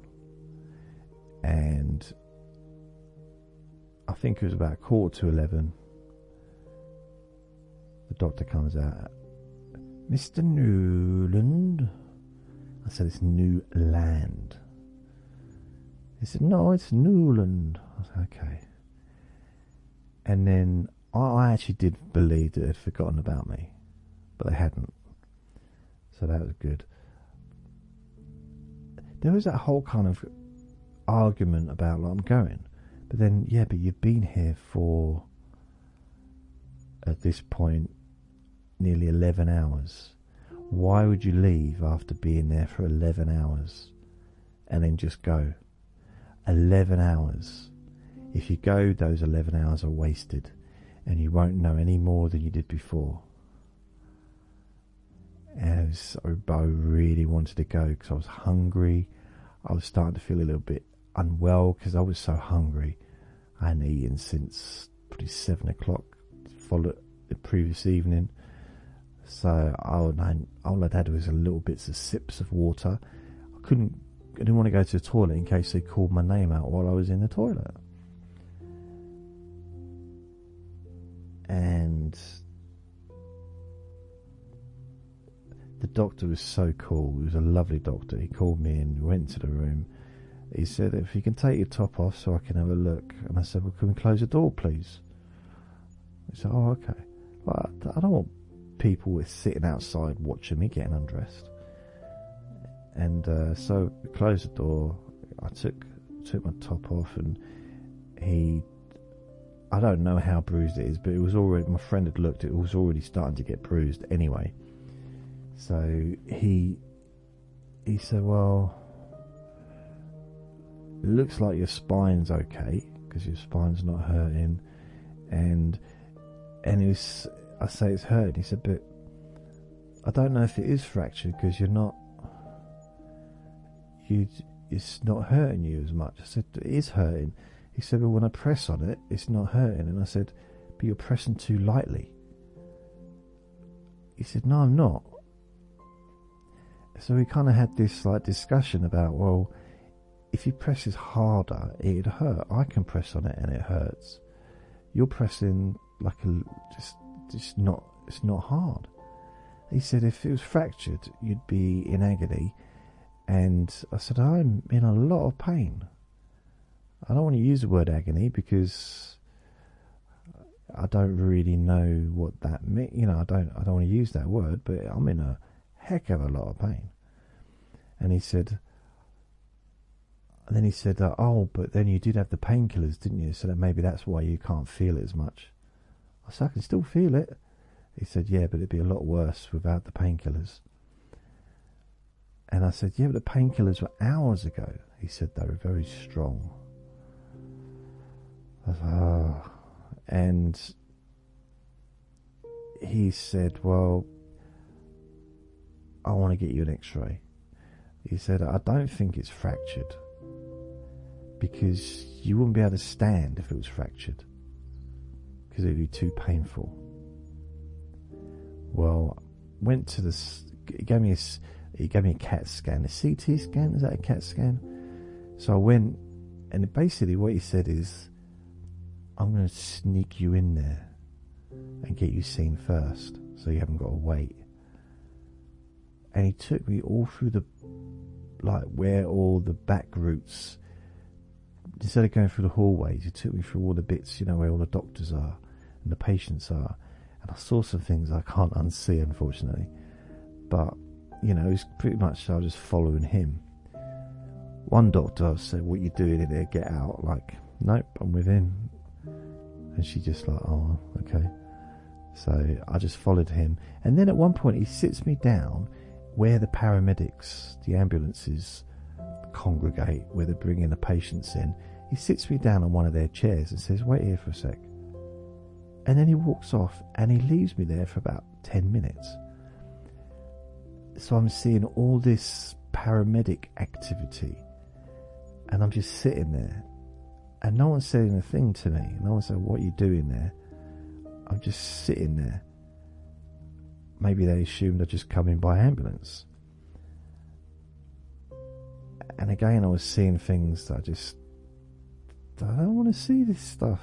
[SPEAKER 1] And I think it was about quarter to eleven. The doctor comes out. Mr. Newland. I said it's Newland. He said, No, it's Newland. I said, Okay. And then I actually did believe that they'd forgotten about me, but they hadn't. So that was good. There was that whole kind of argument about, like, I'm going. But then, yeah, but you've been here for, at this point, nearly 11 hours. Why would you leave after being there for 11 hours and then just go? 11 hours. If you go, those 11 hours are wasted and you won't know any more than you did before. And I really wanted to go because I was hungry. I was starting to feel a little bit unwell because I was so hungry. I hadn't eaten since probably seven o'clock, followed the previous evening. So all I, all I'd had was a little bits of sips of water. I couldn't, I didn't want to go to the toilet in case they called my name out while I was in the toilet. and the doctor was so cool. He was a lovely doctor. He called me and went to the room. He said, "If you can take your top off, so I can have a look." And I said, "Well, can we close the door, please?" He said, "Oh, okay." But I don't want people were sitting outside watching me getting undressed. And uh, so we closed the door. I took took my top off, and he I don't know how bruised it is, but it was already. My friend had looked; it was already starting to get bruised anyway. So he he said, "Well, it looks like your spine's okay because your spine's not hurting," and and he was. I say it's hurting. He said, "But I don't know if it is fractured because you're not. You, it's not hurting you as much." I said, "It is hurting." He said, but when I press on it, it's not hurting. And I said, But you're pressing too lightly. He said, No, I'm not. So we kind of had this like discussion about, well, if he presses harder, it'd hurt. I can press on it and it hurts. You're pressing like a just, just not. It's not hard. He said if it was fractured, you'd be in agony. And I said I'm in a lot of pain. I don't want to use the word agony because I don't really know what that means. You know, I don't. I don't want to use that word, but I'm in a heck of a lot of pain. And he said, and then he said, "Oh, but then you did have the painkillers, didn't you? So that maybe that's why you can't feel it as much." I said, "I can still feel it." He said, "Yeah, but it'd be a lot worse without the painkillers." And I said, "Yeah, but the painkillers were hours ago." He said they were very strong. I "Oh," and he said, "Well, I want to get you an X-ray." He said, "I don't think it's fractured." because you wouldn't be able to stand if it was fractured because it would be too painful. Well, went to the he gave me a he gave me a CAT scan, a CT scan. Is that a CAT scan? So I went, and basically what he said is, I'm going to sneak you in there and get you seen first, so you haven't got to wait. And he took me all through the like where all the back routes instead of going through the hallways, he took me through all the bits, you know, where all the doctors are and the patients are. And I saw some things I can't unsee, unfortunately. But, you know, it's pretty much I was just following him. One doctor said, What you doing in there? Get out. Like, nope, I'm with him. And she just like, Oh, okay. So I just followed him. And then at one point, he sits me down where the paramedics, the ambulances, congregate, where they're bringing the patients in, he sits me down on one of their chairs and says, Wait here for a sec. And then he walks off and he leaves me there for about 10 minutes. So I'm seeing all this paramedic activity and I'm just sitting there and no one's saying a thing to me. No one's saying, What are you doing there? I'm just sitting there. Maybe they assumed I'd just come in by ambulance and again, I was seeing things that I just I don't want to see this stuff.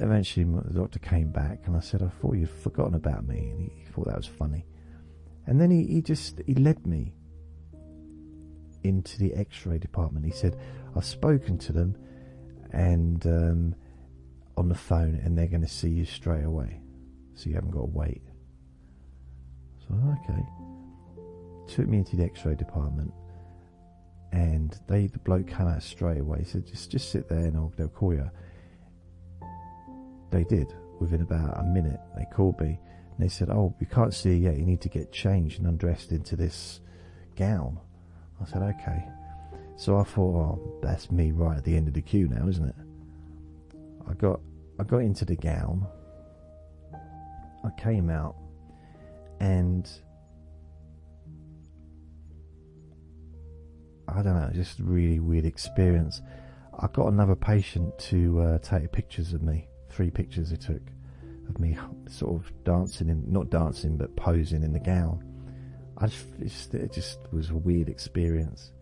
[SPEAKER 1] Eventually, the doctor came back, and I said, "I thought you'd forgotten about me," and he, thought that was funny. And then he, he just he led me into the X-ray department. He said, "I've spoken to them, and um, on the phone, and they're going to see you straight away, so you haven't got to wait." So okay took me into the X-ray department, and they the bloke came out straight away. He said, "Just just sit there, and I'll, they'll call you." They did. Within about a minute, they called me, and they said, "Oh, we can't see you yet. You need to get changed and undressed into this gown." I said, "Okay." So I thought, "Oh, that's me right at the end of the queue now, isn't it?" I got I got into the gown. I came out, and I don't know, just really weird experience. I got another patient to uh, take pictures of me. Three pictures they took of me, sort of dancing in, not dancing, but posing in the gown. I just, it just was a weird experience.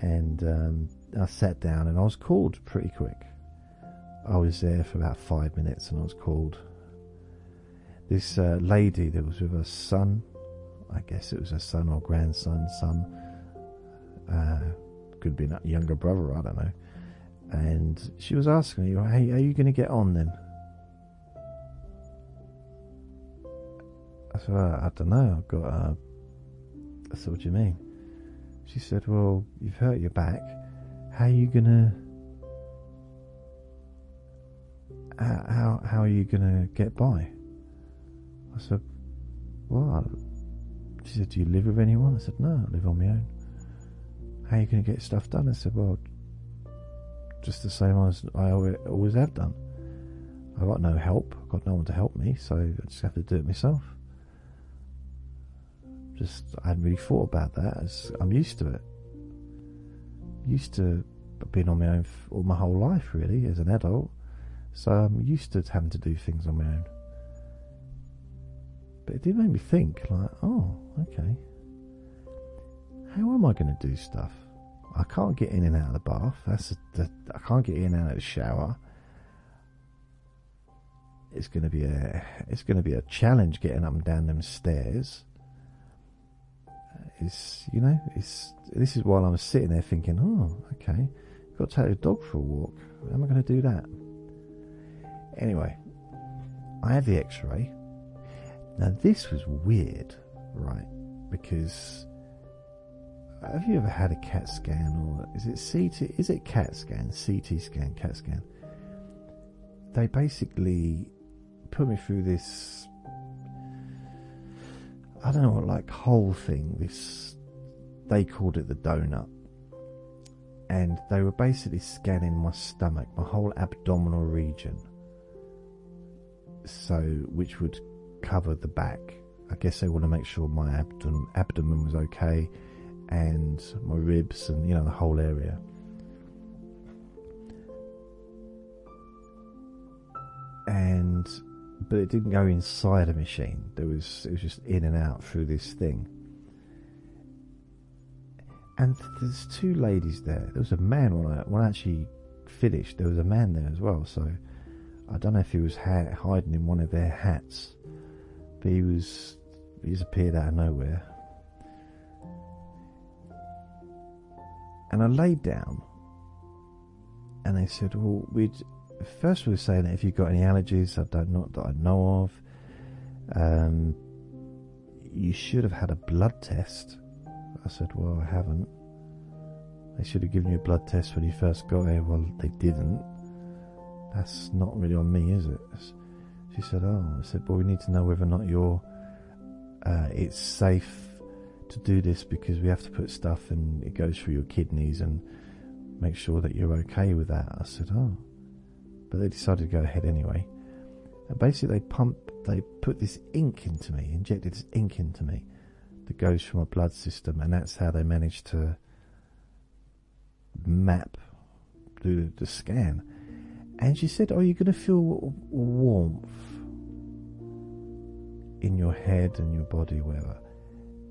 [SPEAKER 1] And um, I sat down and I was called pretty quick. I was there for about five minutes and I was called. This uh, lady that was with her son, I guess it was her son or grandson, son, uh, could be a younger brother, I don't know. And she was asking me, "Hey, are you going to get on then?" I said, well, "I don't know. I've got." Uh, I said, "What do you mean?" She said, "Well, you've hurt your back. How are you gonna?" How how are you gonna get by? I said, "Well," she said, "Do you live with anyone?" I said, "No, I live on my own." how are you going to get stuff done? I said, well, just the same as I always have done. I got no help. I got no one to help me, so I just have to do it myself. Just I hadn't really thought about that. As I'm used to it. Used to been on my own all my whole life, really, as an adult. So I'm used to having to do things on my own. But it did make me think, like, oh, okay. How am I going to do stuff? I can't get in and out of the bath. That's a, the, I can't get in and out of the shower. It's going to be a it's to be a challenge getting up and down them stairs. Uh, it's you know it's this is while I'm sitting there thinking, oh, okay, got to take the dog for a walk. How am I going to do that? Anyway, I had the X-ray. Now this was weird, right? Because have you ever had a CAT scan or is it CT? Is it CAT scan? CT scan? CAT scan? They basically put me through this. I don't know what like whole thing. This they called it the donut, and they were basically scanning my stomach, my whole abdominal region. So, which would cover the back. I guess they want to make sure my abdomen abdomen was okay and my ribs and you know the whole area. And but it didn't go inside a machine. There was it was just in and out through this thing. And there's two ladies there. There was a man when I when I actually finished. There was a man there as well. So I don't know if he was ha- hiding in one of their hats, but he was he just appeared out of nowhere And I laid down and they said, Well, we'd first we were saying that if you've got any allergies, I don't know that I know of, um, you should have had a blood test. I said, Well, I haven't. They should have given you a blood test when you first got here. Well, they didn't. That's not really on me, is it? She said, Oh, I said, Well, we need to know whether or not you're, uh, it's safe to do this because we have to put stuff and it goes through your kidneys and make sure that you're okay with that. I said, oh. But they decided to go ahead anyway. And basically, they pump, they put this ink into me, injected this ink into me that goes from my blood system, and that's how they managed to map, do the scan. And she said, "Are you going to feel warmth in your head and your body, wherever?"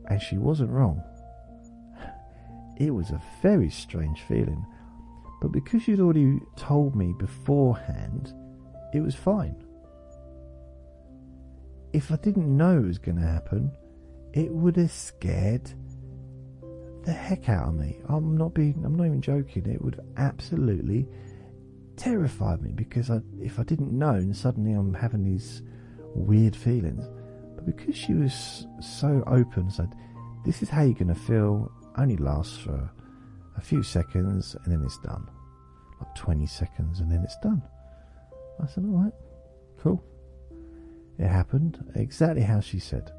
[SPEAKER 1] And she wasn't wrong. It was a very strange feeling, but because she'd already told me beforehand, it was fine. If I didn't know it was going to happen, it would have scared the heck out of me. I'm not being, I'm not even joking. It would have absolutely terrified me because I, if I didn't know and suddenly I'm having these weird feelings, but because she was so open, said, This is how you're going to feel, only lasts for a few seconds and then it's done. Like 20 seconds and then it's done. I said, Alright, cool. It happened exactly how she said.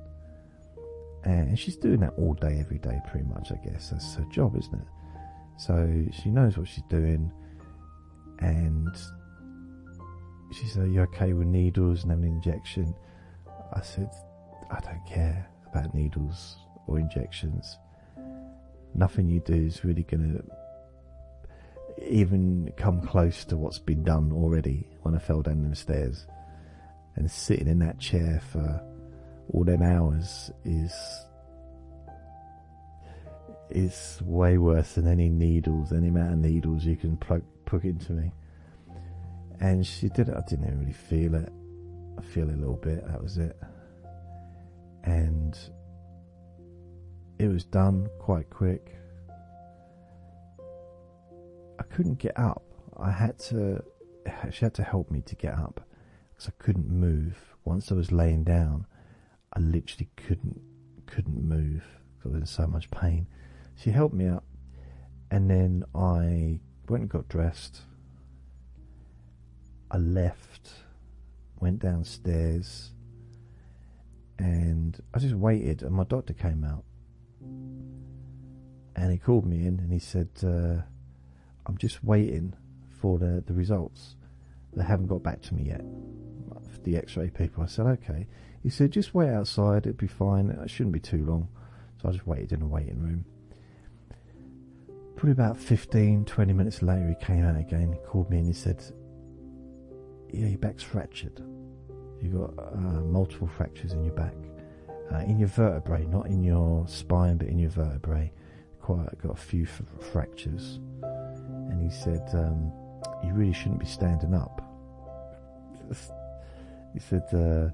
[SPEAKER 1] And she's doing that all day, every day, pretty much, I guess. That's her job, isn't it? So she knows what she's doing. And she said, Are you okay with needles and an injection? I said, I don't care about needles or injections. Nothing you do is really going to even come close to what's been done already when I fell down them stairs. And sitting in that chair for all them hours is is way worse than any needles, any amount of needles you can plug into me. And she did it. I didn't even really feel it. I feel a little bit. That was it and it was done quite quick. I couldn't get up. I had to. She had to help me to get up because I couldn't move. Once I was laying down, I literally couldn't couldn't move I was in so much pain. She helped me up, and then I went and got dressed. I left, went downstairs, and I just waited, and my doctor came out, and he called me in, and he said, uh, "I'm just waiting for the the results. They haven't got back to me yet." The X-ray people. I said, "Okay." He said, "Just wait outside. It'll be fine. It shouldn't be too long." So I just waited in the waiting room. Probably about 15, 20 minutes later, he came out again. He called me and he said, Yeah, your back's fractured. You've got uh, multiple fractures in your back. Uh, in your vertebrae, not in your spine, but in your vertebrae. Quite got a few f- fractures. And he said, um, You really shouldn't be standing up. He said, uh,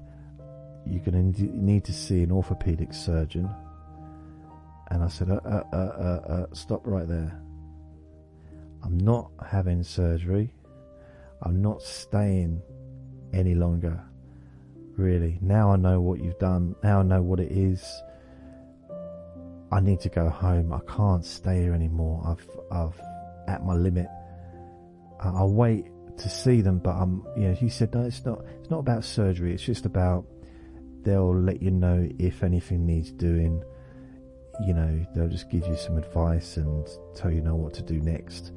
[SPEAKER 1] You're going to need to see an orthopedic surgeon and I said, uh, uh, uh, stop right there. I'm not having surgery. I'm not staying any longer. Really. Now I know what you've done. Now I know what it is. I need to go home. I can't stay here anymore. I've, I've at my limit. I'll wait to see them, but I'm, you know, he said, no, it's not, it's not about surgery. It's just about they'll let you know if anything needs doing you know, they'll just give you some advice and tell you know what to do next.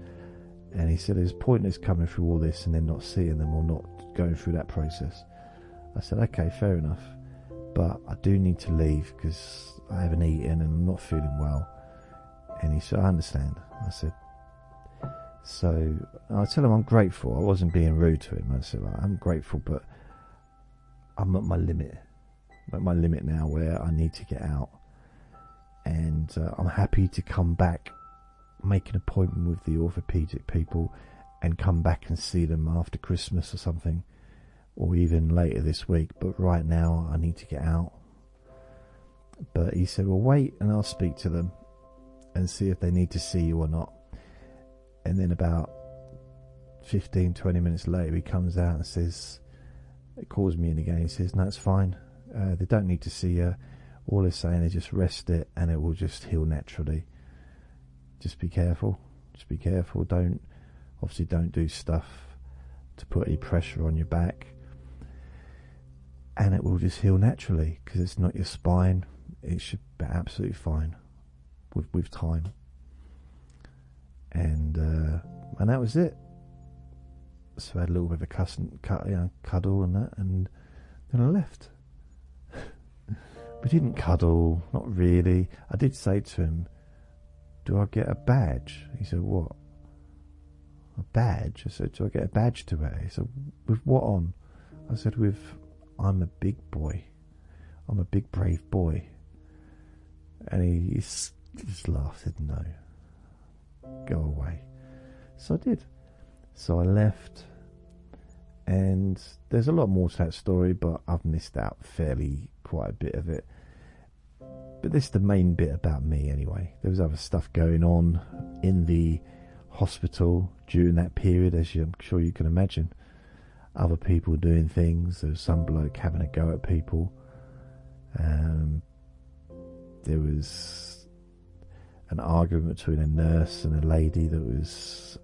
[SPEAKER 1] And he said, "There's pointless coming through all this and then not seeing them or not going through that process." I said, "Okay, fair enough, but I do need to leave because I haven't eaten and I'm not feeling well." And he said, "I understand." I said, "So I tell him I'm grateful. I wasn't being rude to him. I said, I'm grateful, but I'm at my limit. I'm at my limit now where I need to get out." and uh, I'm happy to come back, make an appointment with the orthopedic people, and come back and see them after Christmas or something, or even later this week. But right now, I need to get out. But he said, Well, wait, and I'll speak to them and see if they need to see you or not. And then about 15, 20 minutes later, he comes out and says, It calls me in again. He says, No, it's fine. Uh, they don't need to see you all it's saying is just rest it and it will just heal naturally. Just be careful. Just be careful. Don't, obviously, don't do stuff to put any pressure on your back. And it will just heal naturally because it's not your spine. It should be absolutely fine with, with time. And, uh, and that was it. So I had a little bit of a cuss, cut, you know, cuddle and that, and then I left. We didn't cuddle, not really. I did say to him, Do I get a badge? He said, What? A badge? I said, Do I get a badge to wear? He said, With what on? I said, With I'm a big boy. I'm a big, brave boy. And he, he just laughed, said, No. Go away. So I did. So I left. And there's a lot more to that story, but I've missed out fairly quite a bit of it. But this is the main bit about me anyway. There was other stuff going on in the hospital during that period, as I'm sure you can imagine. Other people doing things. There was some bloke having a go at people. Um, there was an argument between a nurse and a lady that was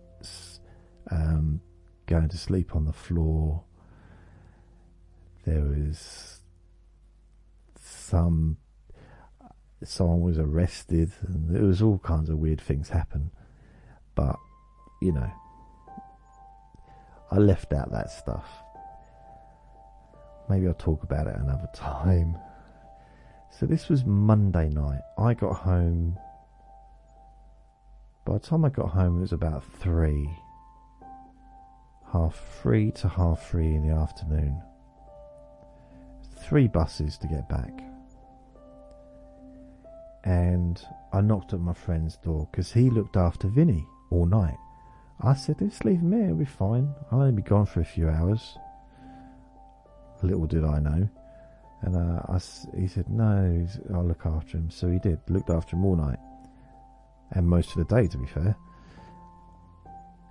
[SPEAKER 1] um, going to sleep on the floor. There was some someone was arrested, and there was all kinds of weird things happen. But you know, I left out that stuff. Maybe I'll talk about it another time. So this was Monday night. I got home. By the time I got home, it was about three, half three to half three in the afternoon. Three buses to get back and I knocked at my friend's door because he looked after Vinny all night. I said, just leave him here, he'll be fine. I'll only be gone for a few hours. Little did I know. And uh, I, he said, no, I'll look after him. So he did, looked after him all night. And most of the day, to be fair.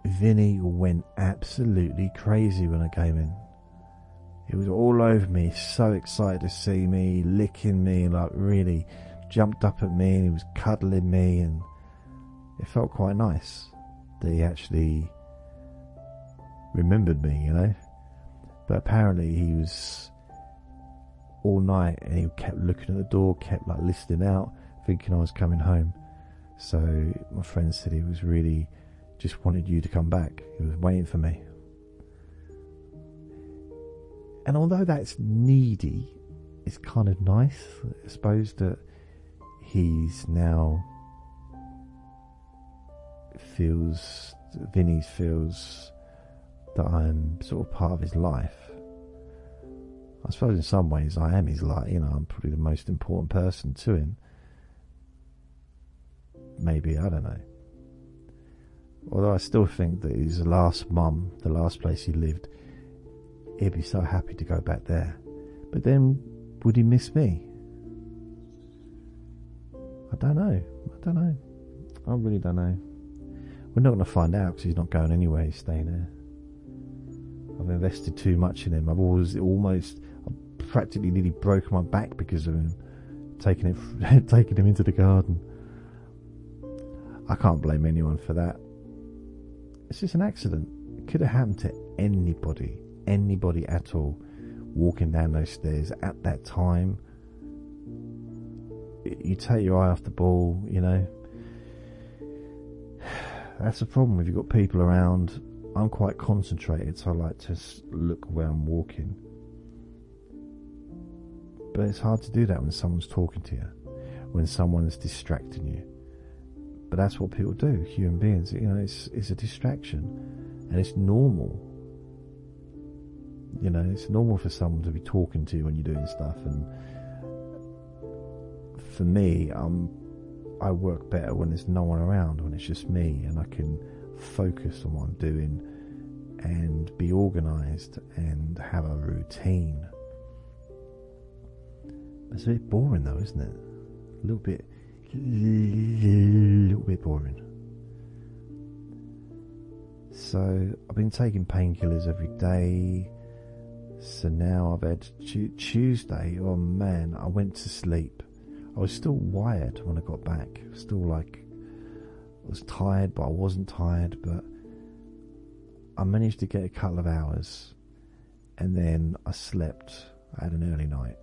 [SPEAKER 1] Vinny went absolutely crazy when I came in. He was all over me, so excited to see me, licking me, like really jumped up at me and he was cuddling me, and it felt quite nice he actually remembered me, you know. But apparently he was all night and he kept looking at the door, kept like listening out, thinking I was coming home. So my friend said he was really just wanted you to come back. He was waiting for me. And although that's needy, it's kind of nice, I suppose, that he's now feels, Vinny feels that I'm sort of part of his life. I suppose in some ways I am his life, you know, I'm probably the most important person to him. Maybe, I don't know. Although I still think that his last mum, the last place he lived, he'd be so happy to go back there. But then, would he miss me? I don't know. I don't know. I really don't know. We're not going to find out because he's not going anywhere. He's staying there. I've invested too much in him. I've always almost, I've practically nearly broke my back because of him, taking it, taking him into the garden. I can't blame anyone for that. It's just an accident. It could have happened to anybody, anybody at all, walking down those stairs at that time. You take your eye off the ball, you know. That's the problem if you've got people around. I'm quite concentrated, so I like to look where I'm walking. But it's hard to do that when someone's talking to you, when someone's distracting you. But that's what people do, human beings. You know, it's it's a distraction, and it's normal. You know, it's normal for someone to be talking to you when you're doing stuff. And for me, um, I work better when there's no one around, when it's just me, and I can focus on what I'm doing and be organized and have a routine. It's a bit boring though, isn't it? A little bit a little bit boring. So I've been taking painkillers every day. So now I've had Tuesday. Oh man, I went to sleep. I was still wired when I got back. Still like I was tired, but I wasn't tired. But I managed to get a couple of hours, and then I slept. I had an early night.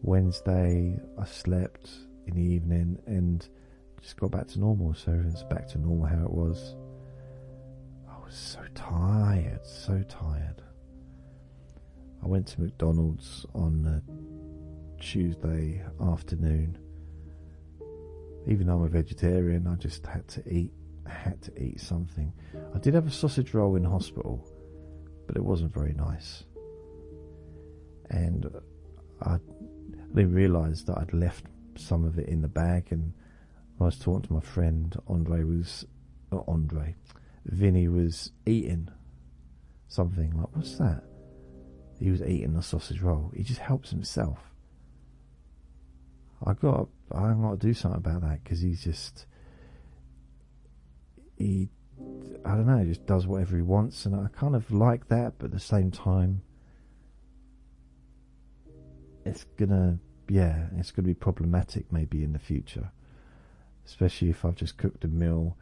[SPEAKER 1] Wednesday, I slept in the evening and just got back to normal. So everything's back to normal how it was. I was so tired, so tired. I went to McDonald's on Tuesday afternoon. Even though I'm a vegetarian, I just had to eat. Had to eat something. I did have a sausage roll in hospital, but it wasn't very nice. And I didn't realise that I'd left some of it in the bag, and I was talking to my friend Andre was uh, Andre, Vinny was eating something like what's that? He was eating a sausage roll. He just helps himself. I got I got to do something about that because he's just he I don't know, he just does whatever he wants, and I kind of like that, but at the same time, it's gonna yeah, it's to be problematic maybe in the future, especially if I've just cooked a meal.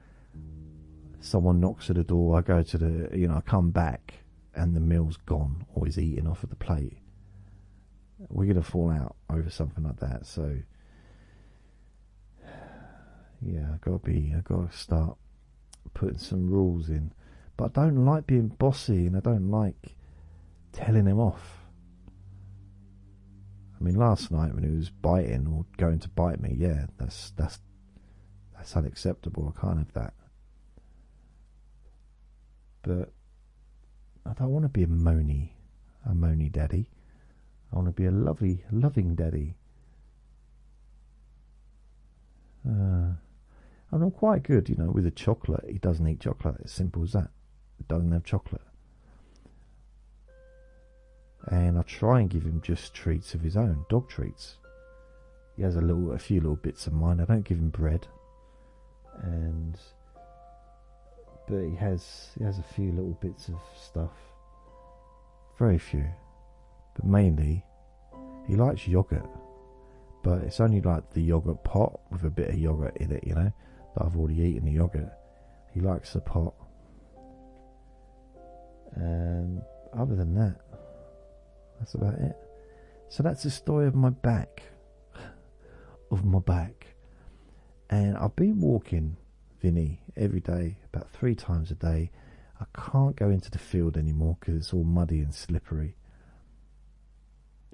[SPEAKER 1] Someone knocks at the door, I go to the, you know, I come back and the meal's gone or is eaten off of the plate. We're going to fall out over something like that. So, yeah, I got to be, I got to start putting some rules in. But I don't like being bossy and I don't like telling him off. I mean, last night when he was biting or going to bite me, yeah, that's that's that's unacceptable. I can't have that. But I don't want to be a moany, a moany daddy. I want to be a lovely, loving daddy. Uh, and I'm quite good, you know, with the chocolate. He doesn't eat chocolate. As simple as that. He doesn't have chocolate and I try and give him just treats of his own, dog treats. He has a little, a few little bits of mine. I don't give him bread, and but he has he has a few little bits of stuff. Very few, but mainly he likes yogurt. But it's only like the yogurt pot with a bit of yogurt in it, you know, that I've already eaten the yogurt. He likes the pot. And other than that, that's about it. So that's the story of my back. of my back. And I've been walking Vinny every day, about three times a day. I can't go into the field anymore because it's all muddy and slippery.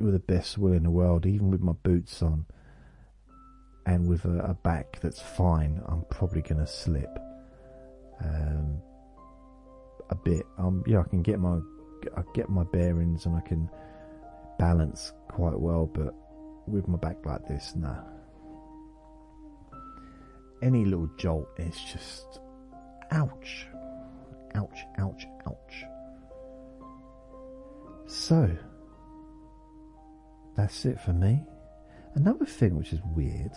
[SPEAKER 1] With the best will in the world, even with my boots on, and with a, a back that's fine, I'm probably going to slip um, a bit. Um, yeah, I can get my I get my bearings and I can balance quite well, but with my back like this, nah. Any little jolt is just ouch, ouch, ouch, ouch. So that's it for me. Another thing which is weird,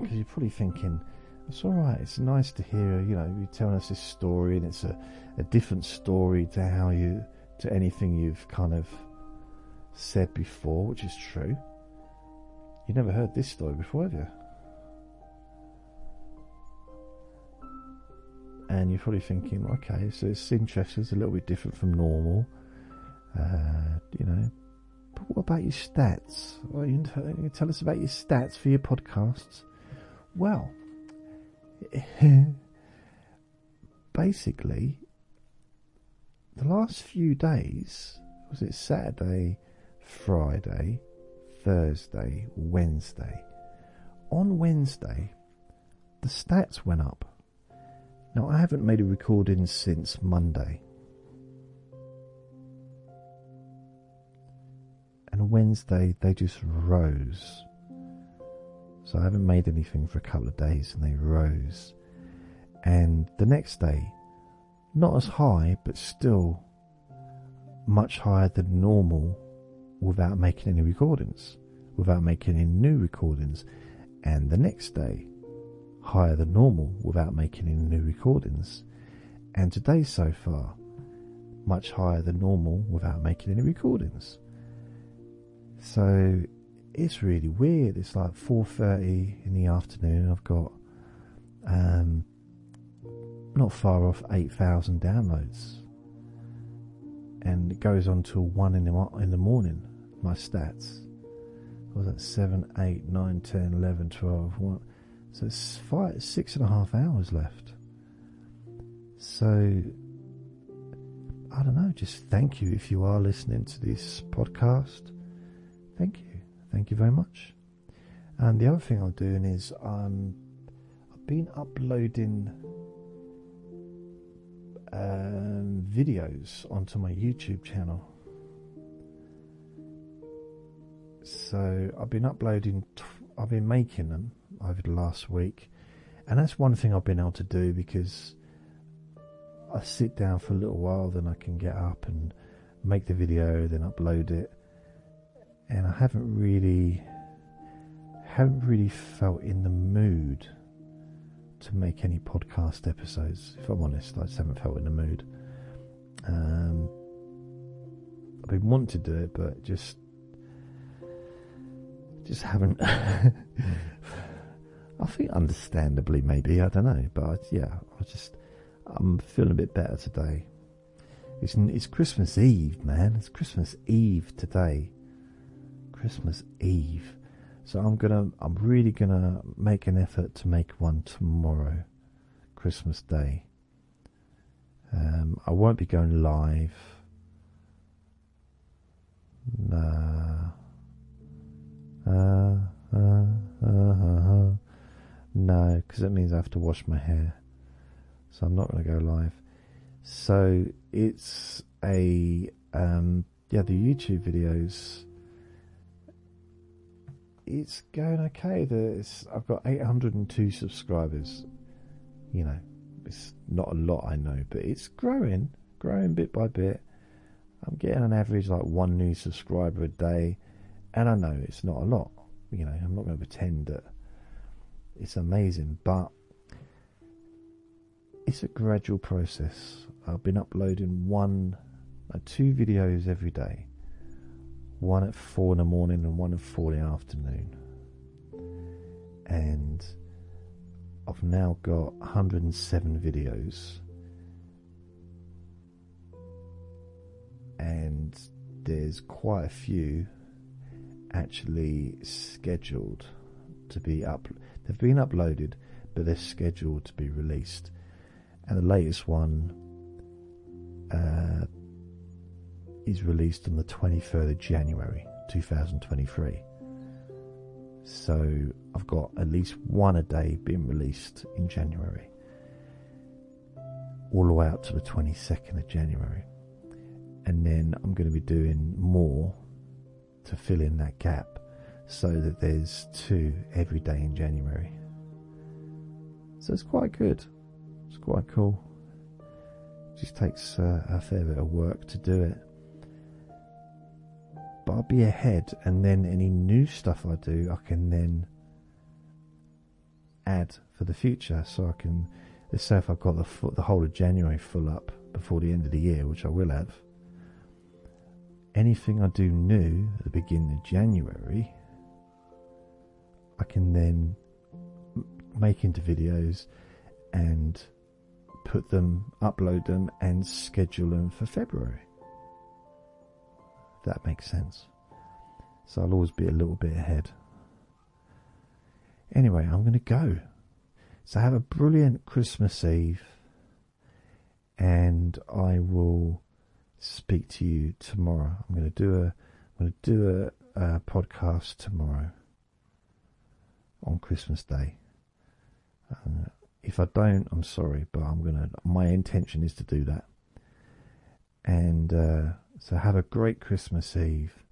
[SPEAKER 1] because you're probably thinking, it's all right. It's nice to hear, you know, you telling us this story, and it's a, a different story to how you to anything you've kind of said before, which is true. You never heard this story before, have you? And you're probably thinking, okay, so it's interesting. It's a little bit different from normal. Uh, you know, but what about your stats? Well, you tell us about your stats for your podcasts. Well, basically, the last few days was it Saturday, Friday, Thursday, Wednesday. On Wednesday, the stats went up. Now, I haven't made a recording since Monday. And Wednesday, they just rose. So I haven't made anything for a couple of days and they rose. And the next day, not as high, but still much higher than normal without making any recordings, without making any new recordings. And the next day, higher than normal without making any new recordings. And today so far, much higher than normal without making any recordings. So it's really weird. It's like four thirty in the afternoon. I've got um, not far off eight thousand downloads, and it goes on till one in the in the morning. My stats. was that seven, eight, nine, ten, eleven, twelve, one. So it's five, six and a half hours left. So I don't know. Just thank you if you are listening to this podcast. Thank you. Thank you very much. And the other thing I'm doing is um, I've been uploading um, videos onto my YouTube channel. So I've been uploading, I've been making them over the last week, and that's one thing I've been able to do because I sit down for a little while, then I can get up and make the video, then upload it and I haven't really haven't really felt in the mood to make any podcast episodes. If I'm honest, I just haven't felt in the mood. Um, I've been wanting to do it, but just just haven't. I think understandably, maybe I don't know, but yeah, I just I'm feeling a bit better today. It's it's Christmas Eve, man. It's Christmas Eve today. Christmas Eve. So I'm gonna, I'm really gonna make an effort to make one tomorrow, Christmas Day. Um, I won't be going live. Nah. Uh, uh, uh, uh, no, because it means I have to wash my hair. So I'm not going to go live. So it's a um, yeah, the YouTube videos it's going okay. There's, I've got 802 subscribers. You know, it's not a lot, I know, but it's growing, growing bit by bit. I'm getting an average like one new subscriber a day, and I know it's not a lot. You know, I'm not going to pretend that it's amazing, but it's a gradual process. I've been uploading one, uh, two videos every day one at four in the morning and one at four in the afternoon. And I've now got 107 videos. And there's quite a few actually scheduled to be up. They've been uploaded, but they're scheduled to be released. And the latest one uh, is released on the 23rd of January 2023. So I've got at least one a day being released in January, all the way up to the 22nd of January. And then I'm going to be doing more to fill in that gap so that there's two every day in January. So it's quite good. It's quite cool. It just takes uh, a fair bit of work to do it. But I'll be ahead, and then any new stuff I do, I can then add for the future. So I can, let's say, if I've got the the whole of January full up before the end of the year, which I will have. Anything I do new at the beginning of January, I can then make into videos and put them, upload them, and schedule them for February. That makes sense. So I'll always be a little bit ahead. Anyway, I'm going to go. So have a brilliant Christmas Eve, and I will speak to you tomorrow. I'm going to do a I'm going to do a, a podcast tomorrow on Christmas Day. Uh, if I don't, I'm sorry, but I'm gonna. My intention is to do that. And uh, so, have a great Christmas Eve.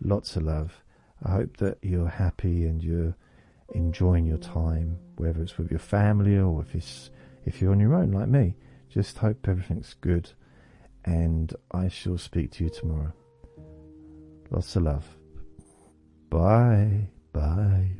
[SPEAKER 1] Lots of love. I hope that you're happy and you're enjoying your time, whether it's with your family or if it's if you're on your own like me. Just hope everything's good, and I shall speak to you tomorrow. Lots of love. Bye, bye,